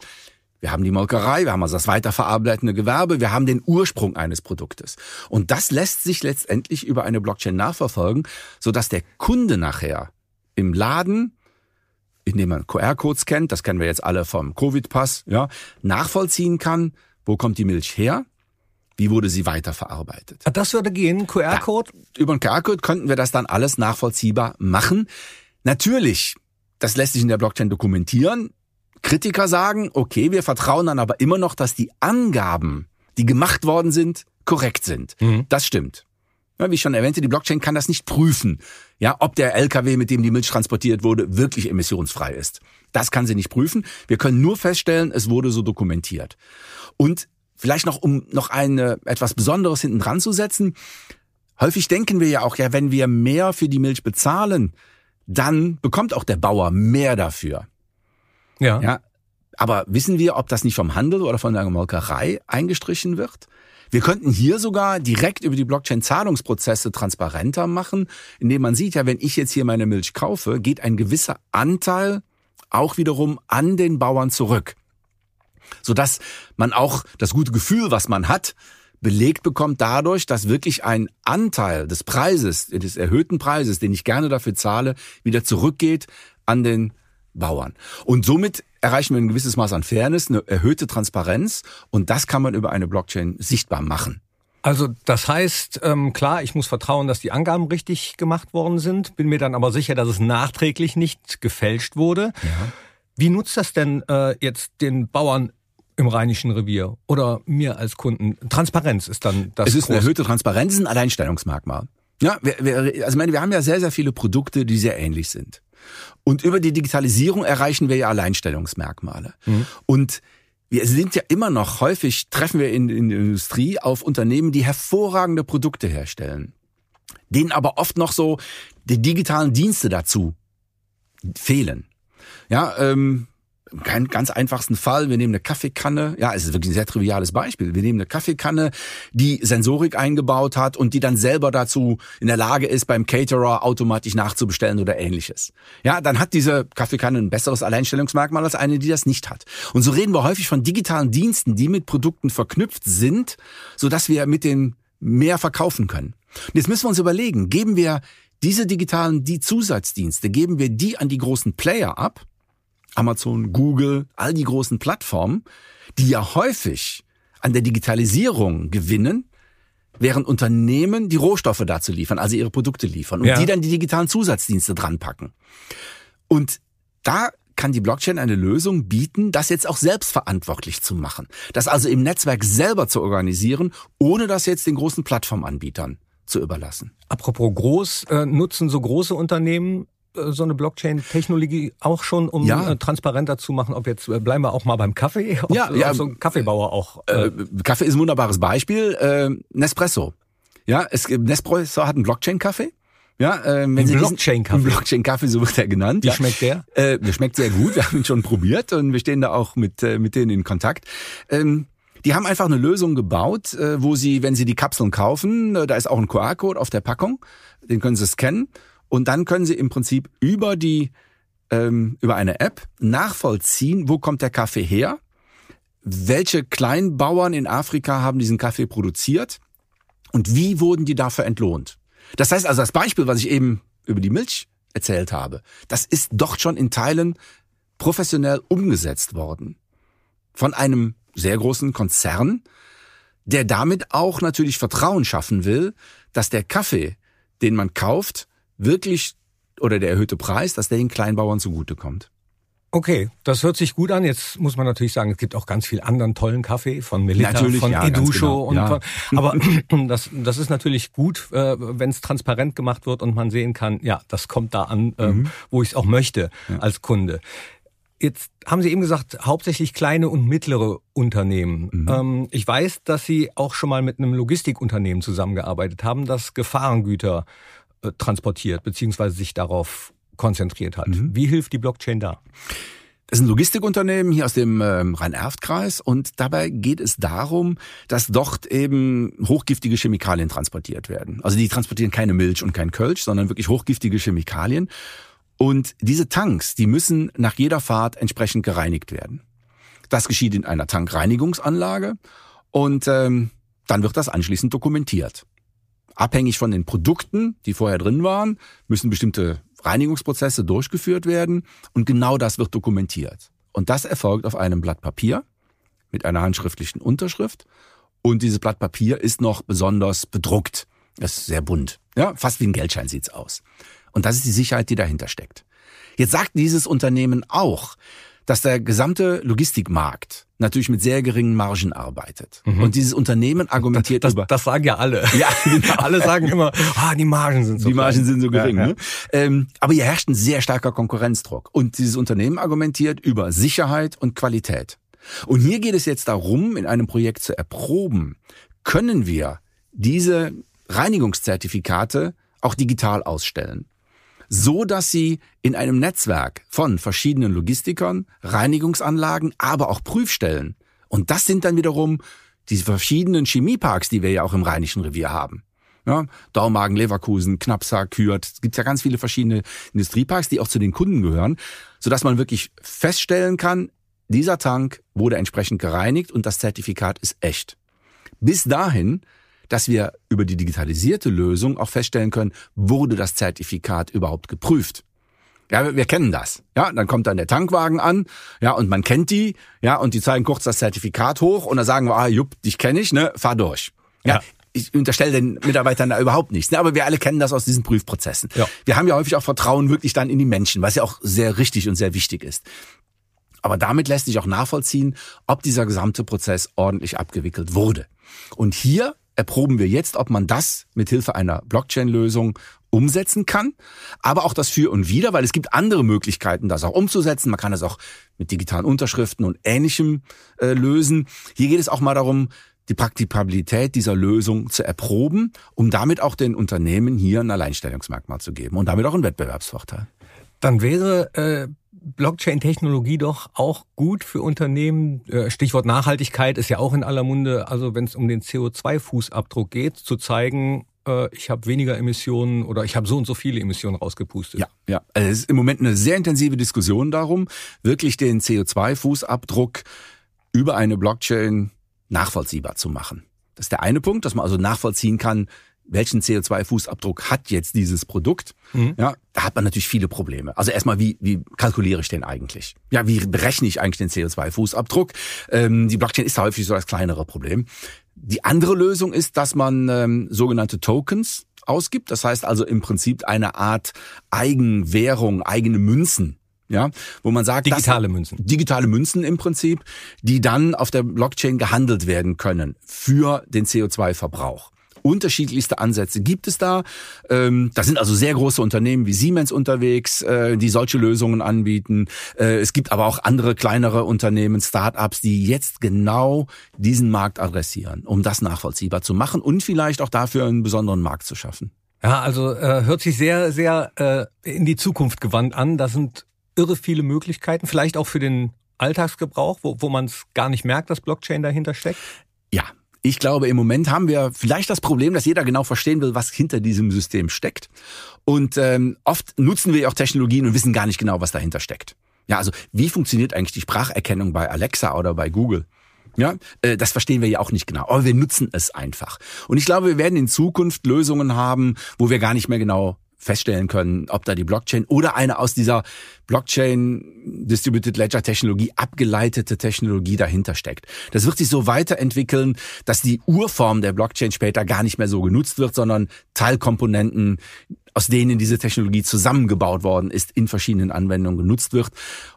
wir haben die Molkerei, wir haben also das weiterverarbeitende Gewerbe, wir haben den Ursprung eines Produktes. Und das lässt sich letztendlich über eine Blockchain nachverfolgen, sodass der Kunde nachher im Laden, indem man QR-Codes kennt, das kennen wir jetzt alle vom Covid-Pass, ja, nachvollziehen kann, wo kommt die Milch her, wie wurde sie weiterverarbeitet. Das würde gehen, QR-Code? Über den QR-Code könnten wir das dann alles nachvollziehbar machen. Natürlich, das lässt sich in der Blockchain dokumentieren. Kritiker sagen, okay, wir vertrauen dann aber immer noch, dass die Angaben, die gemacht worden sind, korrekt sind. Mhm. Das stimmt. Ja, wie ich schon erwähnte, die Blockchain kann das nicht prüfen, ja, ob der LKW, mit dem die Milch transportiert wurde, wirklich emissionsfrei ist. Das kann sie nicht prüfen. Wir können nur feststellen, es wurde so dokumentiert. Und vielleicht noch, um noch ein etwas Besonderes hinten dran zu setzen. Häufig denken wir ja auch, ja, wenn wir mehr für die Milch bezahlen, dann bekommt auch der Bauer mehr dafür. Ja. ja. Aber wissen wir, ob das nicht vom Handel oder von der Molkerei eingestrichen wird? Wir könnten hier sogar direkt über die Blockchain Zahlungsprozesse transparenter machen, indem man sieht, ja, wenn ich jetzt hier meine Milch kaufe, geht ein gewisser Anteil auch wiederum an den Bauern zurück. Sodass man auch das gute Gefühl, was man hat, belegt bekommt dadurch, dass wirklich ein Anteil des Preises, des erhöhten Preises, den ich gerne dafür zahle, wieder zurückgeht an den Bauern. Und somit erreichen wir ein gewisses Maß an Fairness, eine erhöhte Transparenz und das kann man über eine Blockchain sichtbar machen. Also das heißt, ähm, klar, ich muss vertrauen, dass die Angaben richtig gemacht worden sind, bin mir dann aber sicher, dass es nachträglich nicht gefälscht wurde. Ja. Wie nutzt das denn äh, jetzt den Bauern im Rheinischen Revier oder mir als Kunden? Transparenz ist dann das. Es ist eine erhöhte Transparenz, ist ein Alleinstellungsmerkmal. Ja, wir, wir, also meine, wir haben ja sehr, sehr viele Produkte, die sehr ähnlich sind. Und über die Digitalisierung erreichen wir ja Alleinstellungsmerkmale. Mhm. Und wir sind ja immer noch häufig, treffen wir in, in der Industrie auf Unternehmen, die hervorragende Produkte herstellen, denen aber oft noch so die digitalen Dienste dazu fehlen. Ja, ähm, keinen ganz einfachsten Fall. Wir nehmen eine Kaffeekanne. Ja, es ist wirklich ein sehr triviales Beispiel. Wir nehmen eine Kaffeekanne, die Sensorik eingebaut hat und die dann selber dazu in der Lage ist, beim Caterer automatisch nachzubestellen oder ähnliches. Ja, dann hat diese Kaffeekanne ein besseres Alleinstellungsmerkmal als eine, die das nicht hat. Und so reden wir häufig von digitalen Diensten, die mit Produkten verknüpft sind, sodass wir mit den mehr verkaufen können. Und jetzt müssen wir uns überlegen, geben wir diese digitalen, die Zusatzdienste, geben wir die an die großen Player ab, Amazon, Google, all die großen Plattformen, die ja häufig an der Digitalisierung gewinnen, während Unternehmen die Rohstoffe dazu liefern, also ihre Produkte liefern und ja. die dann die digitalen Zusatzdienste dran packen. Und da kann die Blockchain eine Lösung bieten, das jetzt auch selbstverantwortlich zu machen. Das also im Netzwerk selber zu organisieren, ohne das jetzt den großen Plattformanbietern zu überlassen. Apropos groß, äh, nutzen so große Unternehmen so eine Blockchain-Technologie auch schon, um ja. Äh, transparenter zu machen, ob jetzt, äh, bleiben wir auch mal beim Kaffee, ob, ja, ja. so ein Kaffeebauer auch. Äh, Kaffee ist ein wunderbares Beispiel. Äh, Nespresso. Ja, es, Nespresso hat einen Blockchain-Kaffee. Ja, äh, wenn ein Blockchain-Kaffee. Blockchain-Kaffee, so wird er genannt. Wie ja. schmeckt der? Äh, der schmeckt sehr gut. Wir haben ihn schon probiert und wir stehen da auch mit, äh, mit denen in Kontakt. Ähm, die haben einfach eine Lösung gebaut, äh, wo sie, wenn sie die Kapseln kaufen, äh, da ist auch ein QR-Code auf der Packung, den können sie scannen und dann können Sie im Prinzip über die ähm, über eine App nachvollziehen, wo kommt der Kaffee her, welche Kleinbauern in Afrika haben diesen Kaffee produziert und wie wurden die dafür entlohnt. Das heißt also, das Beispiel, was ich eben über die Milch erzählt habe, das ist doch schon in Teilen professionell umgesetzt worden. Von einem sehr großen Konzern, der damit auch natürlich Vertrauen schaffen will, dass der Kaffee, den man kauft, wirklich oder der erhöhte Preis, dass der den Kleinbauern zugutekommt. Okay, das hört sich gut an. Jetzt muss man natürlich sagen, es gibt auch ganz viel anderen tollen Kaffee von Melita, natürlich, von ja, Edusho genau, und ja. aber das, das ist natürlich gut, äh, wenn es transparent gemacht wird und man sehen kann, ja, das kommt da an, äh, mhm. wo ich es auch möchte ja. als Kunde. Jetzt haben Sie eben gesagt, hauptsächlich kleine und mittlere Unternehmen. Mhm. Ähm, ich weiß, dass Sie auch schon mal mit einem Logistikunternehmen zusammengearbeitet haben, das Gefahrengüter transportiert beziehungsweise sich darauf konzentriert hat. Mhm. Wie hilft die Blockchain da? Das ist ein Logistikunternehmen hier aus dem ähm, Rhein-Erft-Kreis und dabei geht es darum, dass dort eben hochgiftige Chemikalien transportiert werden. Also die transportieren keine Milch und kein Kölsch, sondern wirklich hochgiftige Chemikalien. Und diese Tanks, die müssen nach jeder Fahrt entsprechend gereinigt werden. Das geschieht in einer Tankreinigungsanlage und ähm, dann wird das anschließend dokumentiert abhängig von den Produkten, die vorher drin waren, müssen bestimmte Reinigungsprozesse durchgeführt werden und genau das wird dokumentiert. Und das erfolgt auf einem Blatt Papier mit einer handschriftlichen Unterschrift und dieses Blatt Papier ist noch besonders bedruckt. Das ist sehr bunt. Ja, fast wie ein Geldschein sieht's aus. Und das ist die Sicherheit, die dahinter steckt. Jetzt sagt dieses Unternehmen auch, dass der gesamte Logistikmarkt natürlich mit sehr geringen Margen arbeitet. Mhm. Und dieses Unternehmen argumentiert das, über. Das sagen ja alle. Ja, genau. alle sagen immer, ah, die Margen sind so Die Margen klein. sind so gering. Ja, ja. Ne? Ähm, aber hier herrscht ein sehr starker Konkurrenzdruck. Und dieses Unternehmen argumentiert über Sicherheit und Qualität. Und hier geht es jetzt darum, in einem Projekt zu erproben, können wir diese Reinigungszertifikate auch digital ausstellen so dass sie in einem Netzwerk von verschiedenen Logistikern, Reinigungsanlagen, aber auch Prüfstellen. Und das sind dann wiederum diese verschiedenen Chemieparks, die wir ja auch im Rheinischen Revier haben. Ja, Daumagen, Leverkusen, Knapsack, Kürt. Es gibt ja ganz viele verschiedene Industrieparks, die auch zu den Kunden gehören, sodass man wirklich feststellen kann, dieser Tank wurde entsprechend gereinigt und das Zertifikat ist echt. Bis dahin dass wir über die digitalisierte Lösung auch feststellen können, wurde das Zertifikat überhaupt geprüft. Ja, wir kennen das. Ja, dann kommt dann der Tankwagen an, ja, und man kennt die, ja, und die zeigen kurz das Zertifikat hoch und dann sagen wir, ah, jupp, dich kenne ich, ne, fahr durch. Ja. ja. Ich unterstelle den Mitarbeitern da überhaupt nichts, ne, aber wir alle kennen das aus diesen Prüfprozessen. Ja. Wir haben ja häufig auch Vertrauen wirklich dann in die Menschen, was ja auch sehr richtig und sehr wichtig ist. Aber damit lässt sich auch nachvollziehen, ob dieser gesamte Prozess ordentlich abgewickelt wurde. Und hier erproben wir jetzt, ob man das mit Hilfe einer Blockchain-Lösung umsetzen kann, aber auch das Für und Wider, weil es gibt andere Möglichkeiten, das auch umzusetzen. Man kann das auch mit digitalen Unterschriften und Ähnlichem äh, lösen. Hier geht es auch mal darum, die Praktikabilität dieser Lösung zu erproben, um damit auch den Unternehmen hier ein Alleinstellungsmerkmal zu geben und damit auch einen Wettbewerbsvorteil. Dann wäre äh, Blockchain-Technologie doch auch gut für Unternehmen. Äh, Stichwort Nachhaltigkeit ist ja auch in aller Munde. Also wenn es um den CO2-Fußabdruck geht, zu zeigen, äh, ich habe weniger Emissionen oder ich habe so und so viele Emissionen rausgepustet. Ja, ja. Also es ist im Moment eine sehr intensive Diskussion darum, wirklich den CO2-Fußabdruck über eine Blockchain nachvollziehbar zu machen. Das ist der eine Punkt, dass man also nachvollziehen kann, welchen CO2-Fußabdruck hat jetzt dieses Produkt? Mhm. Ja, da hat man natürlich viele Probleme. Also erstmal, wie, wie kalkuliere ich den eigentlich? Ja, wie berechne ich eigentlich den CO2-Fußabdruck? Ähm, die Blockchain ist da häufig so das kleinere Problem. Die andere Lösung ist, dass man ähm, sogenannte Tokens ausgibt. Das heißt also im Prinzip eine Art Eigenwährung, eigene Münzen ja, wo man sagt, digitale Münzen. Digitale Münzen im Prinzip, die dann auf der Blockchain gehandelt werden können für den CO2-Verbrauch. Unterschiedlichste Ansätze gibt es da. Ähm, da sind also sehr große Unternehmen wie Siemens unterwegs, äh, die solche Lösungen anbieten. Äh, es gibt aber auch andere kleinere Unternehmen, Start-ups, die jetzt genau diesen Markt adressieren, um das nachvollziehbar zu machen und vielleicht auch dafür einen besonderen Markt zu schaffen. Ja, also äh, hört sich sehr, sehr äh, in die Zukunft gewandt an. Da sind irre viele Möglichkeiten, vielleicht auch für den Alltagsgebrauch, wo, wo man es gar nicht merkt, dass Blockchain dahinter steckt? Ja, ich glaube, im Moment haben wir vielleicht das Problem, dass jeder genau verstehen will, was hinter diesem System steckt. Und ähm, oft nutzen wir auch Technologien und wissen gar nicht genau, was dahinter steckt. Ja, also wie funktioniert eigentlich die Spracherkennung bei Alexa oder bei Google? Ja, äh, das verstehen wir ja auch nicht genau, aber wir nutzen es einfach. Und ich glaube, wir werden in Zukunft Lösungen haben, wo wir gar nicht mehr genau feststellen können, ob da die Blockchain oder eine aus dieser Blockchain Distributed Ledger Technologie abgeleitete Technologie dahinter steckt. Das wird sich so weiterentwickeln, dass die Urform der Blockchain später gar nicht mehr so genutzt wird, sondern Teilkomponenten, aus denen diese Technologie zusammengebaut worden ist, in verschiedenen Anwendungen genutzt wird.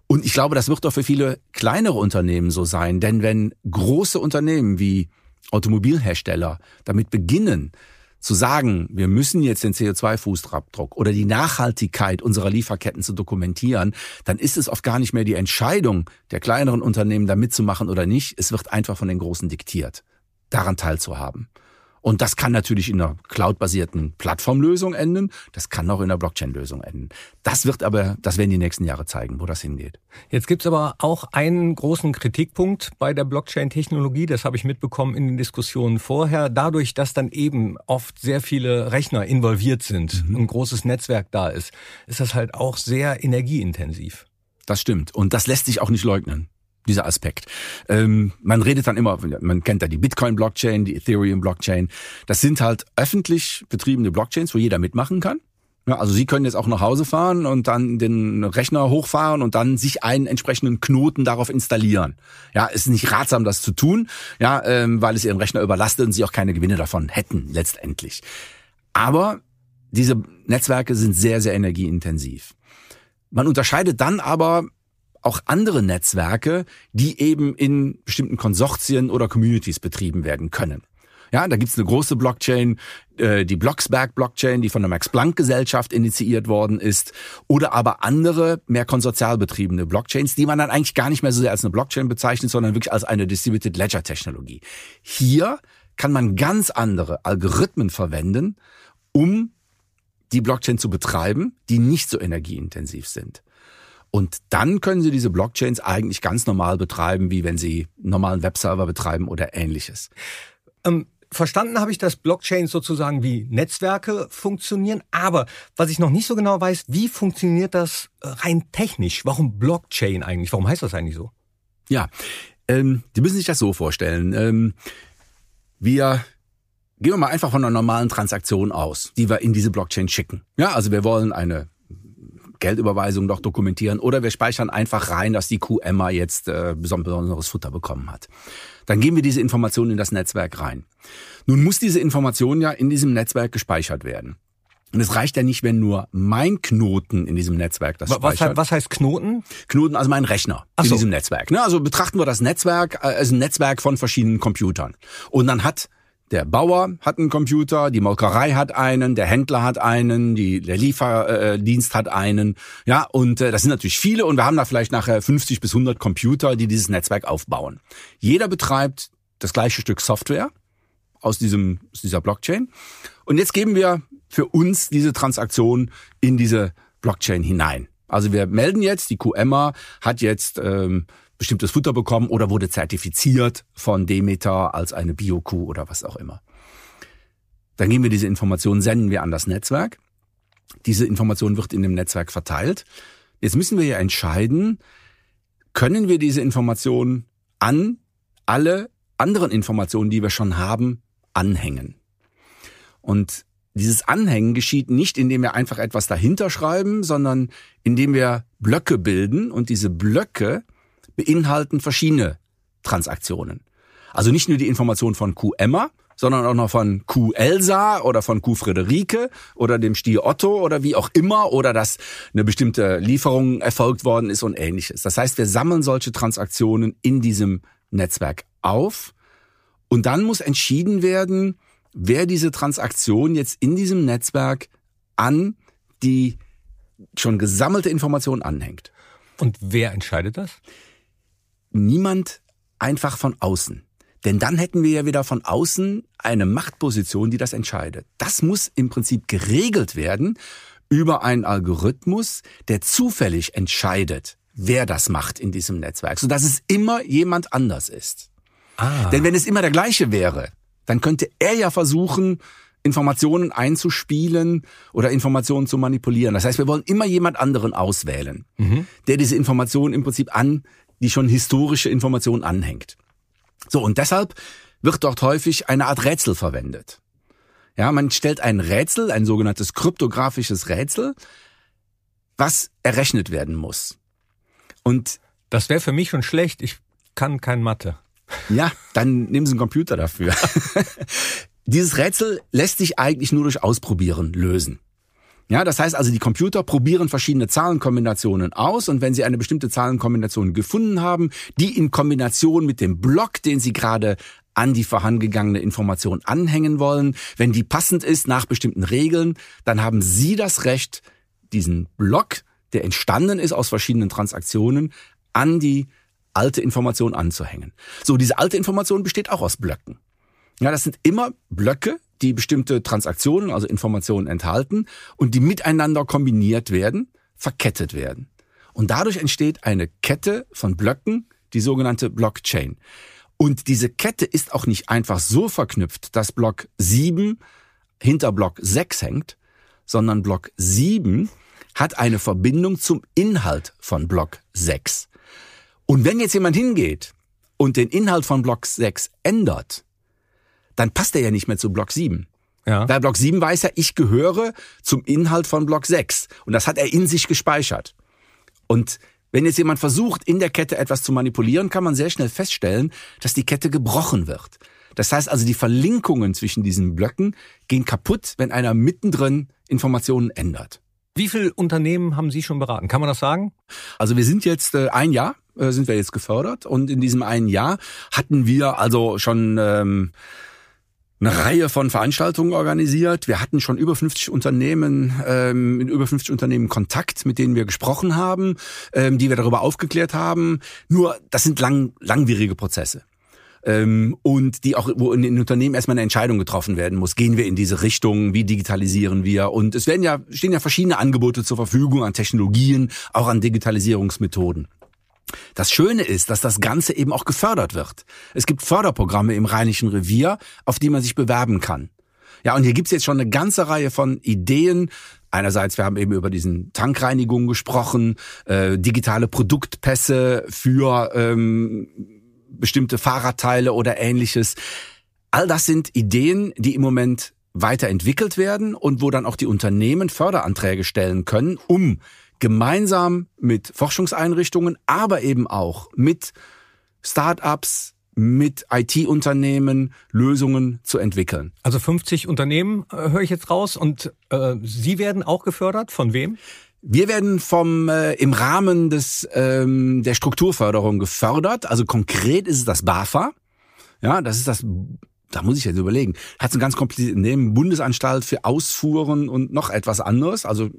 Und ich glaube, das wird auch für viele kleinere Unternehmen so sein, denn wenn große Unternehmen wie Automobilhersteller damit beginnen, zu sagen, wir müssen jetzt den CO2-Fußabdruck oder die Nachhaltigkeit unserer Lieferketten zu dokumentieren, dann ist es oft gar nicht mehr die Entscheidung der kleineren Unternehmen, da mitzumachen oder nicht. Es wird einfach von den Großen diktiert, daran teilzuhaben. Und das kann natürlich in einer cloud-basierten Plattformlösung enden. Das kann auch in einer Blockchain-Lösung enden. Das wird aber, das werden die nächsten Jahre zeigen, wo das hingeht. Jetzt gibt's aber auch einen großen Kritikpunkt bei der Blockchain-Technologie. Das habe ich mitbekommen in den Diskussionen vorher. Dadurch, dass dann eben oft sehr viele Rechner involviert sind, mhm. ein großes Netzwerk da ist, ist das halt auch sehr energieintensiv. Das stimmt. Und das lässt sich auch nicht leugnen dieser Aspekt. Ähm, man redet dann immer, man kennt da die Bitcoin-Blockchain, die Ethereum-Blockchain. Das sind halt öffentlich betriebene Blockchains, wo jeder mitmachen kann. Ja, also Sie können jetzt auch nach Hause fahren und dann den Rechner hochfahren und dann sich einen entsprechenden Knoten darauf installieren. Ja, ist nicht ratsam, das zu tun, ja, ähm, weil es Ihren Rechner überlastet und Sie auch keine Gewinne davon hätten letztendlich. Aber diese Netzwerke sind sehr, sehr energieintensiv. Man unterscheidet dann aber auch andere Netzwerke, die eben in bestimmten Konsortien oder Communities betrieben werden können. Ja, da gibt's eine große Blockchain, äh, die Blocksberg-Blockchain, die von der Max-Planck-Gesellschaft initiiert worden ist, oder aber andere, mehr konsortial betriebene Blockchains, die man dann eigentlich gar nicht mehr so sehr als eine Blockchain bezeichnet, sondern wirklich als eine Distributed Ledger-Technologie. Hier kann man ganz andere Algorithmen verwenden, um die Blockchain zu betreiben, die nicht so energieintensiv sind. Und dann können Sie diese Blockchains eigentlich ganz normal betreiben, wie wenn Sie normalen Webserver betreiben oder ähnliches. Ähm, verstanden habe ich, dass Blockchains sozusagen wie Netzwerke funktionieren. Aber was ich noch nicht so genau weiß, wie funktioniert das rein technisch? Warum Blockchain eigentlich? Warum heißt das eigentlich so? Ja, ähm, die müssen sich das so vorstellen. Ähm, wir gehen wir mal einfach von einer normalen Transaktion aus, die wir in diese Blockchain schicken. Ja, also wir wollen eine Geldüberweisung doch dokumentieren oder wir speichern einfach rein, dass die Kuh Emma jetzt äh, besonderes Futter bekommen hat. Dann geben wir diese Information in das Netzwerk rein. Nun muss diese Information ja in diesem Netzwerk gespeichert werden. Und es reicht ja nicht, wenn nur mein Knoten in diesem Netzwerk das was, speichert. Was heißt Knoten? Knoten, also mein Rechner Ach in so. diesem Netzwerk. Ne? Also betrachten wir das Netzwerk äh, als ein Netzwerk von verschiedenen Computern. Und dann hat der Bauer hat einen Computer, die Molkerei hat einen, der Händler hat einen, die, der Lieferdienst hat einen. Ja, und äh, das sind natürlich viele und wir haben da vielleicht nachher 50 bis 100 Computer, die dieses Netzwerk aufbauen. Jeder betreibt das gleiche Stück Software aus, diesem, aus dieser Blockchain. Und jetzt geben wir für uns diese Transaktion in diese Blockchain hinein. Also wir melden jetzt, die QMA hat jetzt ähm, bestimmtes Futter bekommen oder wurde zertifiziert von Demeter als eine Bio-Kuh oder was auch immer. Dann geben wir diese Information, senden wir an das Netzwerk. Diese Information wird in dem Netzwerk verteilt. Jetzt müssen wir ja entscheiden, können wir diese Information an alle anderen Informationen, die wir schon haben, anhängen. Und dieses Anhängen geschieht nicht, indem wir einfach etwas dahinter schreiben, sondern indem wir Blöcke bilden und diese Blöcke beinhalten verschiedene Transaktionen. Also nicht nur die Information von Q Emma, sondern auch noch von Q Elsa oder von Q Friederike oder dem Stier Otto oder wie auch immer oder dass eine bestimmte Lieferung erfolgt worden ist und ähnliches. Das heißt, wir sammeln solche Transaktionen in diesem Netzwerk auf und dann muss entschieden werden, wer diese Transaktion jetzt in diesem Netzwerk an die schon gesammelte Information anhängt. Und wer entscheidet das? Niemand einfach von außen. Denn dann hätten wir ja wieder von außen eine Machtposition, die das entscheidet. Das muss im Prinzip geregelt werden über einen Algorithmus, der zufällig entscheidet, wer das macht in diesem Netzwerk, sodass es immer jemand anders ist. Ah. Denn wenn es immer der gleiche wäre, dann könnte er ja versuchen, Informationen einzuspielen oder Informationen zu manipulieren. Das heißt, wir wollen immer jemand anderen auswählen, der diese Informationen im Prinzip an die schon historische Information anhängt. So, und deshalb wird dort häufig eine Art Rätsel verwendet. Ja, man stellt ein Rätsel, ein sogenanntes kryptografisches Rätsel, was errechnet werden muss. Und Das wäre für mich schon schlecht. Ich kann kein Mathe. ja, dann nehmen Sie einen Computer dafür. Dieses Rätsel lässt sich eigentlich nur durch Ausprobieren lösen. Ja, das heißt also, die Computer probieren verschiedene Zahlenkombinationen aus und wenn sie eine bestimmte Zahlenkombination gefunden haben, die in Kombination mit dem Block, den sie gerade an die vorangegangene Information anhängen wollen, wenn die passend ist nach bestimmten Regeln, dann haben sie das Recht, diesen Block, der entstanden ist aus verschiedenen Transaktionen, an die alte Information anzuhängen. So, diese alte Information besteht auch aus Blöcken. Ja, das sind immer Blöcke, die bestimmte Transaktionen, also Informationen enthalten und die miteinander kombiniert werden, verkettet werden. Und dadurch entsteht eine Kette von Blöcken, die sogenannte Blockchain. Und diese Kette ist auch nicht einfach so verknüpft, dass Block 7 hinter Block 6 hängt, sondern Block 7 hat eine Verbindung zum Inhalt von Block 6. Und wenn jetzt jemand hingeht und den Inhalt von Block 6 ändert, dann passt er ja nicht mehr zu Block 7, Ja. Weil Block 7 weiß ja, ich gehöre zum Inhalt von Block 6. Und das hat er in sich gespeichert. Und wenn jetzt jemand versucht, in der Kette etwas zu manipulieren, kann man sehr schnell feststellen, dass die Kette gebrochen wird. Das heißt also, die Verlinkungen zwischen diesen Blöcken gehen kaputt, wenn einer mittendrin Informationen ändert. Wie viele Unternehmen haben Sie schon beraten? Kann man das sagen? Also wir sind jetzt äh, ein Jahr äh, sind wir jetzt gefördert und in diesem einen Jahr hatten wir also schon ähm, eine Reihe von Veranstaltungen organisiert. Wir hatten schon über 50 Unternehmen, ähm, in über 50 Unternehmen Kontakt, mit denen wir gesprochen haben, ähm, die wir darüber aufgeklärt haben. Nur, das sind lang, langwierige Prozesse ähm, und die auch, wo in den Unternehmen erstmal eine Entscheidung getroffen werden muss. Gehen wir in diese Richtung? Wie digitalisieren wir? Und es werden ja, stehen ja verschiedene Angebote zur Verfügung an Technologien, auch an Digitalisierungsmethoden. Das Schöne ist, dass das Ganze eben auch gefördert wird. Es gibt Förderprogramme im Rheinischen Revier, auf die man sich bewerben kann. Ja, und hier gibt's jetzt schon eine ganze Reihe von Ideen. Einerseits, wir haben eben über diesen Tankreinigung gesprochen, äh, digitale Produktpässe für ähm, bestimmte Fahrradteile oder ähnliches. All das sind Ideen, die im Moment weiterentwickelt werden und wo dann auch die Unternehmen Förderanträge stellen können, um gemeinsam mit Forschungseinrichtungen, aber eben auch mit Start-ups, mit IT-Unternehmen Lösungen zu entwickeln. Also 50 Unternehmen äh, höre ich jetzt raus und äh, Sie werden auch gefördert. Von wem? Wir werden vom äh, im Rahmen des ähm, der Strukturförderung gefördert. Also konkret ist es das BAFA. Ja, das ist das da muss ich jetzt überlegen. Hat ein ganz kompliziertes Namen, Bundesanstalt für Ausfuhren und noch etwas anderes. Also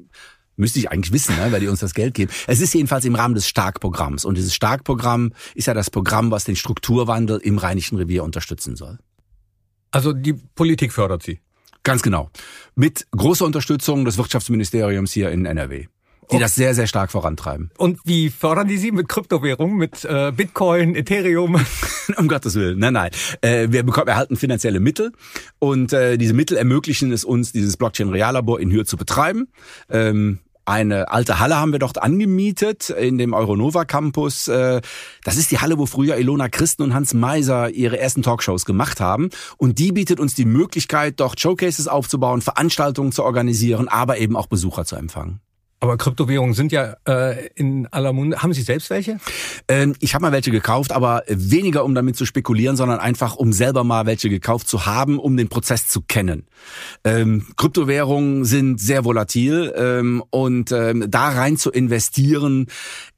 müsste ich eigentlich wissen, ne, weil die uns das Geld geben. Es ist jedenfalls im Rahmen des Starkprogramms. Und dieses Starkprogramm ist ja das Programm, was den Strukturwandel im Rheinischen Revier unterstützen soll. Also die Politik fördert sie. Ganz genau. Mit großer Unterstützung des Wirtschaftsministeriums hier in NRW die das sehr, sehr stark vorantreiben. Und wie fördern die sie mit Kryptowährungen, mit äh, Bitcoin, Ethereum? um Gottes Willen, nein, nein. Äh, wir bekommen, erhalten finanzielle Mittel und äh, diese Mittel ermöglichen es uns, dieses Blockchain-Reallabor in Höhe zu betreiben. Ähm, eine alte Halle haben wir dort angemietet in dem Euronova Campus. Äh, das ist die Halle, wo früher Ilona Christen und Hans Meiser ihre ersten Talkshows gemacht haben. Und die bietet uns die Möglichkeit, dort Showcases aufzubauen, Veranstaltungen zu organisieren, aber eben auch Besucher zu empfangen. Aber Kryptowährungen sind ja äh, in aller Munde. Haben Sie selbst welche? Ähm, ich habe mal welche gekauft, aber weniger um damit zu spekulieren, sondern einfach um selber mal welche gekauft zu haben, um den Prozess zu kennen. Ähm, Kryptowährungen sind sehr volatil ähm, und ähm, da rein zu investieren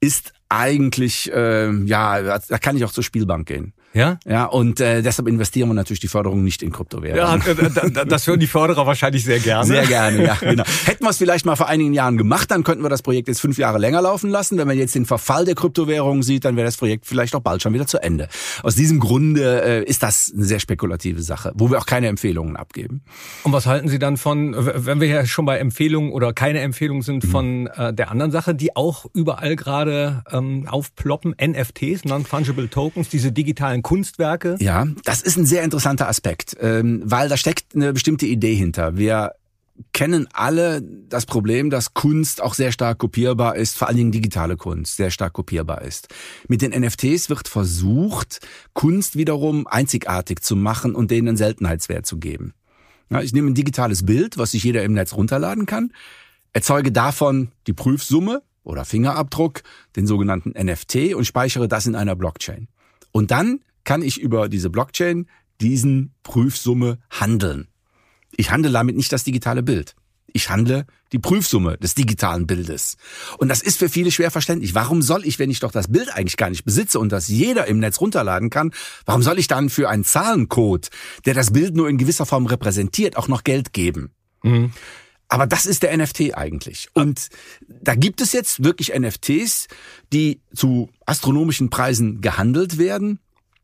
ist eigentlich, äh, ja, da kann ich auch zur Spielbank gehen. Ja? Ja, und äh, deshalb investieren wir natürlich die Förderung nicht in Kryptowährungen. Ja, das hören die Förderer wahrscheinlich sehr gerne. Sehr gerne, ja, genau. Hätten wir es vielleicht mal vor einigen Jahren gemacht, dann könnten wir das Projekt jetzt fünf Jahre länger laufen lassen. Wenn man jetzt den Verfall der Kryptowährungen sieht, dann wäre das Projekt vielleicht auch bald schon wieder zu Ende. Aus diesem Grunde äh, ist das eine sehr spekulative Sache, wo wir auch keine Empfehlungen abgeben. Und was halten Sie dann von, wenn wir ja schon bei Empfehlungen oder keine Empfehlungen sind, von äh, der anderen Sache, die auch überall gerade ähm, aufploppen, NFTs, Non-Fungible Tokens, diese digitalen Kunstwerke? Ja, das ist ein sehr interessanter Aspekt, ähm, weil da steckt eine bestimmte Idee hinter. Wir kennen alle das Problem, dass Kunst auch sehr stark kopierbar ist, vor allen Dingen digitale Kunst sehr stark kopierbar ist. Mit den NFTs wird versucht, Kunst wiederum einzigartig zu machen und denen einen Seltenheitswert zu geben. Ja, ich nehme ein digitales Bild, was sich jeder im Netz runterladen kann, erzeuge davon die Prüfsumme oder Fingerabdruck, den sogenannten NFT und speichere das in einer Blockchain. Und dann kann ich über diese Blockchain diesen Prüfsumme handeln. Ich handle damit nicht das digitale Bild. Ich handle die Prüfsumme des digitalen Bildes. Und das ist für viele schwer verständlich. Warum soll ich, wenn ich doch das Bild eigentlich gar nicht besitze und das jeder im Netz runterladen kann, warum soll ich dann für einen Zahlencode, der das Bild nur in gewisser Form repräsentiert, auch noch Geld geben? Mhm. Aber das ist der NFT eigentlich. Und da gibt es jetzt wirklich NFTs, die zu astronomischen Preisen gehandelt werden.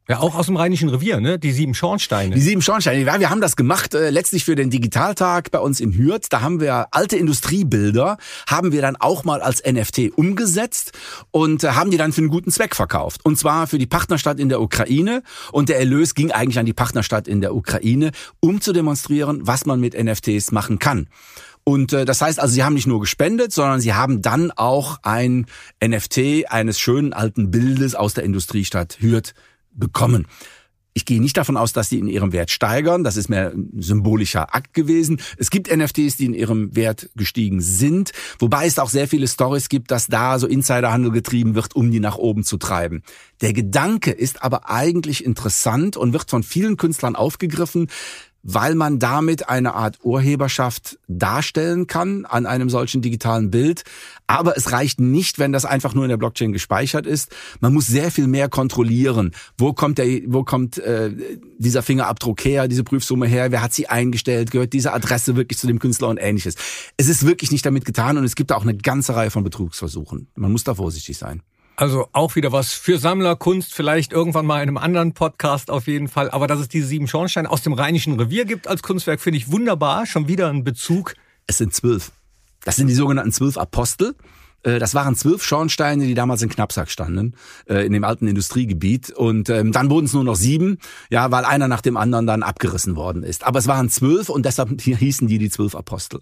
Ja, auch aus dem Rheinischen Revier, ne? Die sieben Schornsteine. Die sieben Schornsteine. Ja, wir haben das gemacht äh, letztlich für den Digitaltag bei uns in Hürth. Da haben wir alte Industriebilder, haben wir dann auch mal als NFT umgesetzt und äh, haben die dann für einen guten Zweck verkauft. Und zwar für die Partnerstadt in der Ukraine. Und der Erlös ging eigentlich an die Partnerstadt in der Ukraine, um zu demonstrieren, was man mit NFTs machen kann. Und äh, das heißt also, sie haben nicht nur gespendet, sondern sie haben dann auch ein NFT eines schönen alten Bildes aus der Industriestadt Hürth bekommen. Ich gehe nicht davon aus, dass die in ihrem Wert steigern. Das ist mehr ein symbolischer Akt gewesen. Es gibt NFTs, die in ihrem Wert gestiegen sind, wobei es auch sehr viele Stories gibt, dass da so Insiderhandel getrieben wird, um die nach oben zu treiben. Der Gedanke ist aber eigentlich interessant und wird von vielen Künstlern aufgegriffen, weil man damit eine Art Urheberschaft darstellen kann an einem solchen digitalen Bild. Aber es reicht nicht, wenn das einfach nur in der Blockchain gespeichert ist. Man muss sehr viel mehr kontrollieren. Wo kommt der, wo kommt äh, dieser Fingerabdruck her, diese Prüfsumme her? Wer hat sie eingestellt? Gehört diese Adresse wirklich zu dem Künstler und ähnliches? Es ist wirklich nicht damit getan und es gibt auch eine ganze Reihe von Betrugsversuchen. Man muss da vorsichtig sein. Also auch wieder was für Sammlerkunst, vielleicht irgendwann mal in einem anderen Podcast auf jeden Fall. Aber dass es diese sieben Schornsteine aus dem Rheinischen Revier gibt als Kunstwerk, finde ich wunderbar. Schon wieder ein Bezug. Es sind zwölf. Das sind die sogenannten zwölf Apostel. Äh, das waren zwölf Schornsteine, die damals in Knappsack standen, äh, in dem alten Industriegebiet. Und ähm, dann wurden es nur noch sieben, ja, weil einer nach dem anderen dann abgerissen worden ist. Aber es waren zwölf und deshalb hießen die die zwölf Apostel.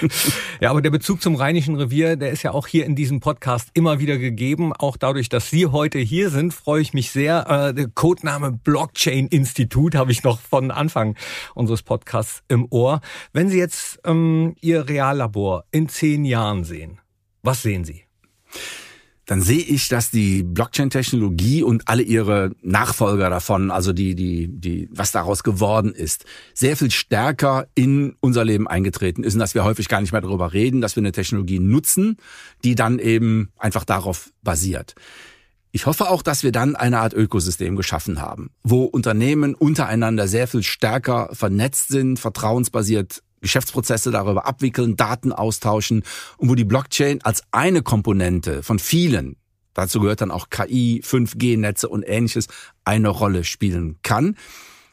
ja, aber der Bezug zum Rheinischen Revier, der ist ja auch hier in diesem Podcast immer wieder gegeben. Auch dadurch, dass Sie heute hier sind, freue ich mich sehr. Äh, der Codename Blockchain Institut habe ich noch von Anfang unseres Podcasts im Ohr. Wenn Sie jetzt ähm, Ihr Reallabor in zehn Jahren sehen, was sehen Sie? dann sehe ich, dass die Blockchain-Technologie und alle ihre Nachfolger davon, also die, die, die, was daraus geworden ist, sehr viel stärker in unser Leben eingetreten ist und dass wir häufig gar nicht mehr darüber reden, dass wir eine Technologie nutzen, die dann eben einfach darauf basiert. Ich hoffe auch, dass wir dann eine Art Ökosystem geschaffen haben, wo Unternehmen untereinander sehr viel stärker vernetzt sind, vertrauensbasiert Geschäftsprozesse darüber abwickeln, Daten austauschen und wo die Blockchain als eine Komponente von vielen, dazu gehört dann auch KI, 5G-Netze und ähnliches, eine Rolle spielen kann.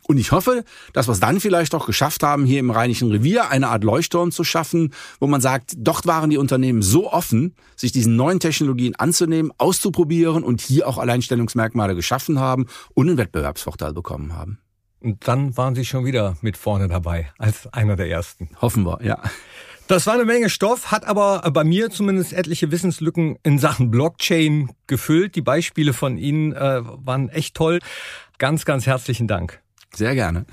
Und ich hoffe, dass wir es dann vielleicht auch geschafft haben, hier im Rheinischen Revier eine Art Leuchtturm zu schaffen, wo man sagt, dort waren die Unternehmen so offen, sich diesen neuen Technologien anzunehmen, auszuprobieren und hier auch Alleinstellungsmerkmale geschaffen haben und einen Wettbewerbsvorteil bekommen haben. Und dann waren Sie schon wieder mit vorne dabei, als einer der ersten. Hoffen wir, ja. Das war eine Menge Stoff, hat aber bei mir zumindest etliche Wissenslücken in Sachen Blockchain gefüllt. Die Beispiele von Ihnen äh, waren echt toll. Ganz, ganz herzlichen Dank. Sehr gerne.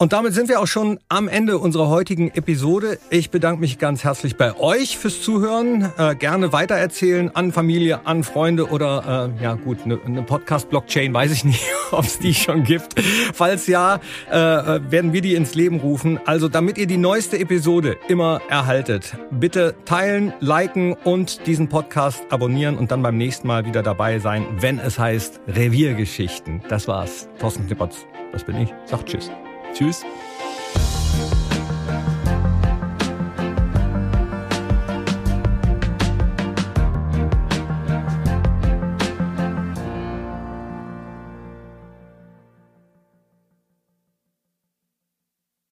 Und damit sind wir auch schon am Ende unserer heutigen Episode. Ich bedanke mich ganz herzlich bei euch fürs Zuhören. Äh, gerne weitererzählen an Familie, an Freunde oder äh, ja gut, eine ne, Podcast-Blockchain, weiß ich nicht, ob es die schon gibt. Falls ja, äh, werden wir die ins Leben rufen. Also damit ihr die neueste Episode immer erhaltet, bitte teilen, liken und diesen Podcast abonnieren und dann beim nächsten Mal wieder dabei sein, wenn es heißt Reviergeschichten. Das war's. Thorsten Knippertz, das bin ich. Sagt Tschüss. Tschüss.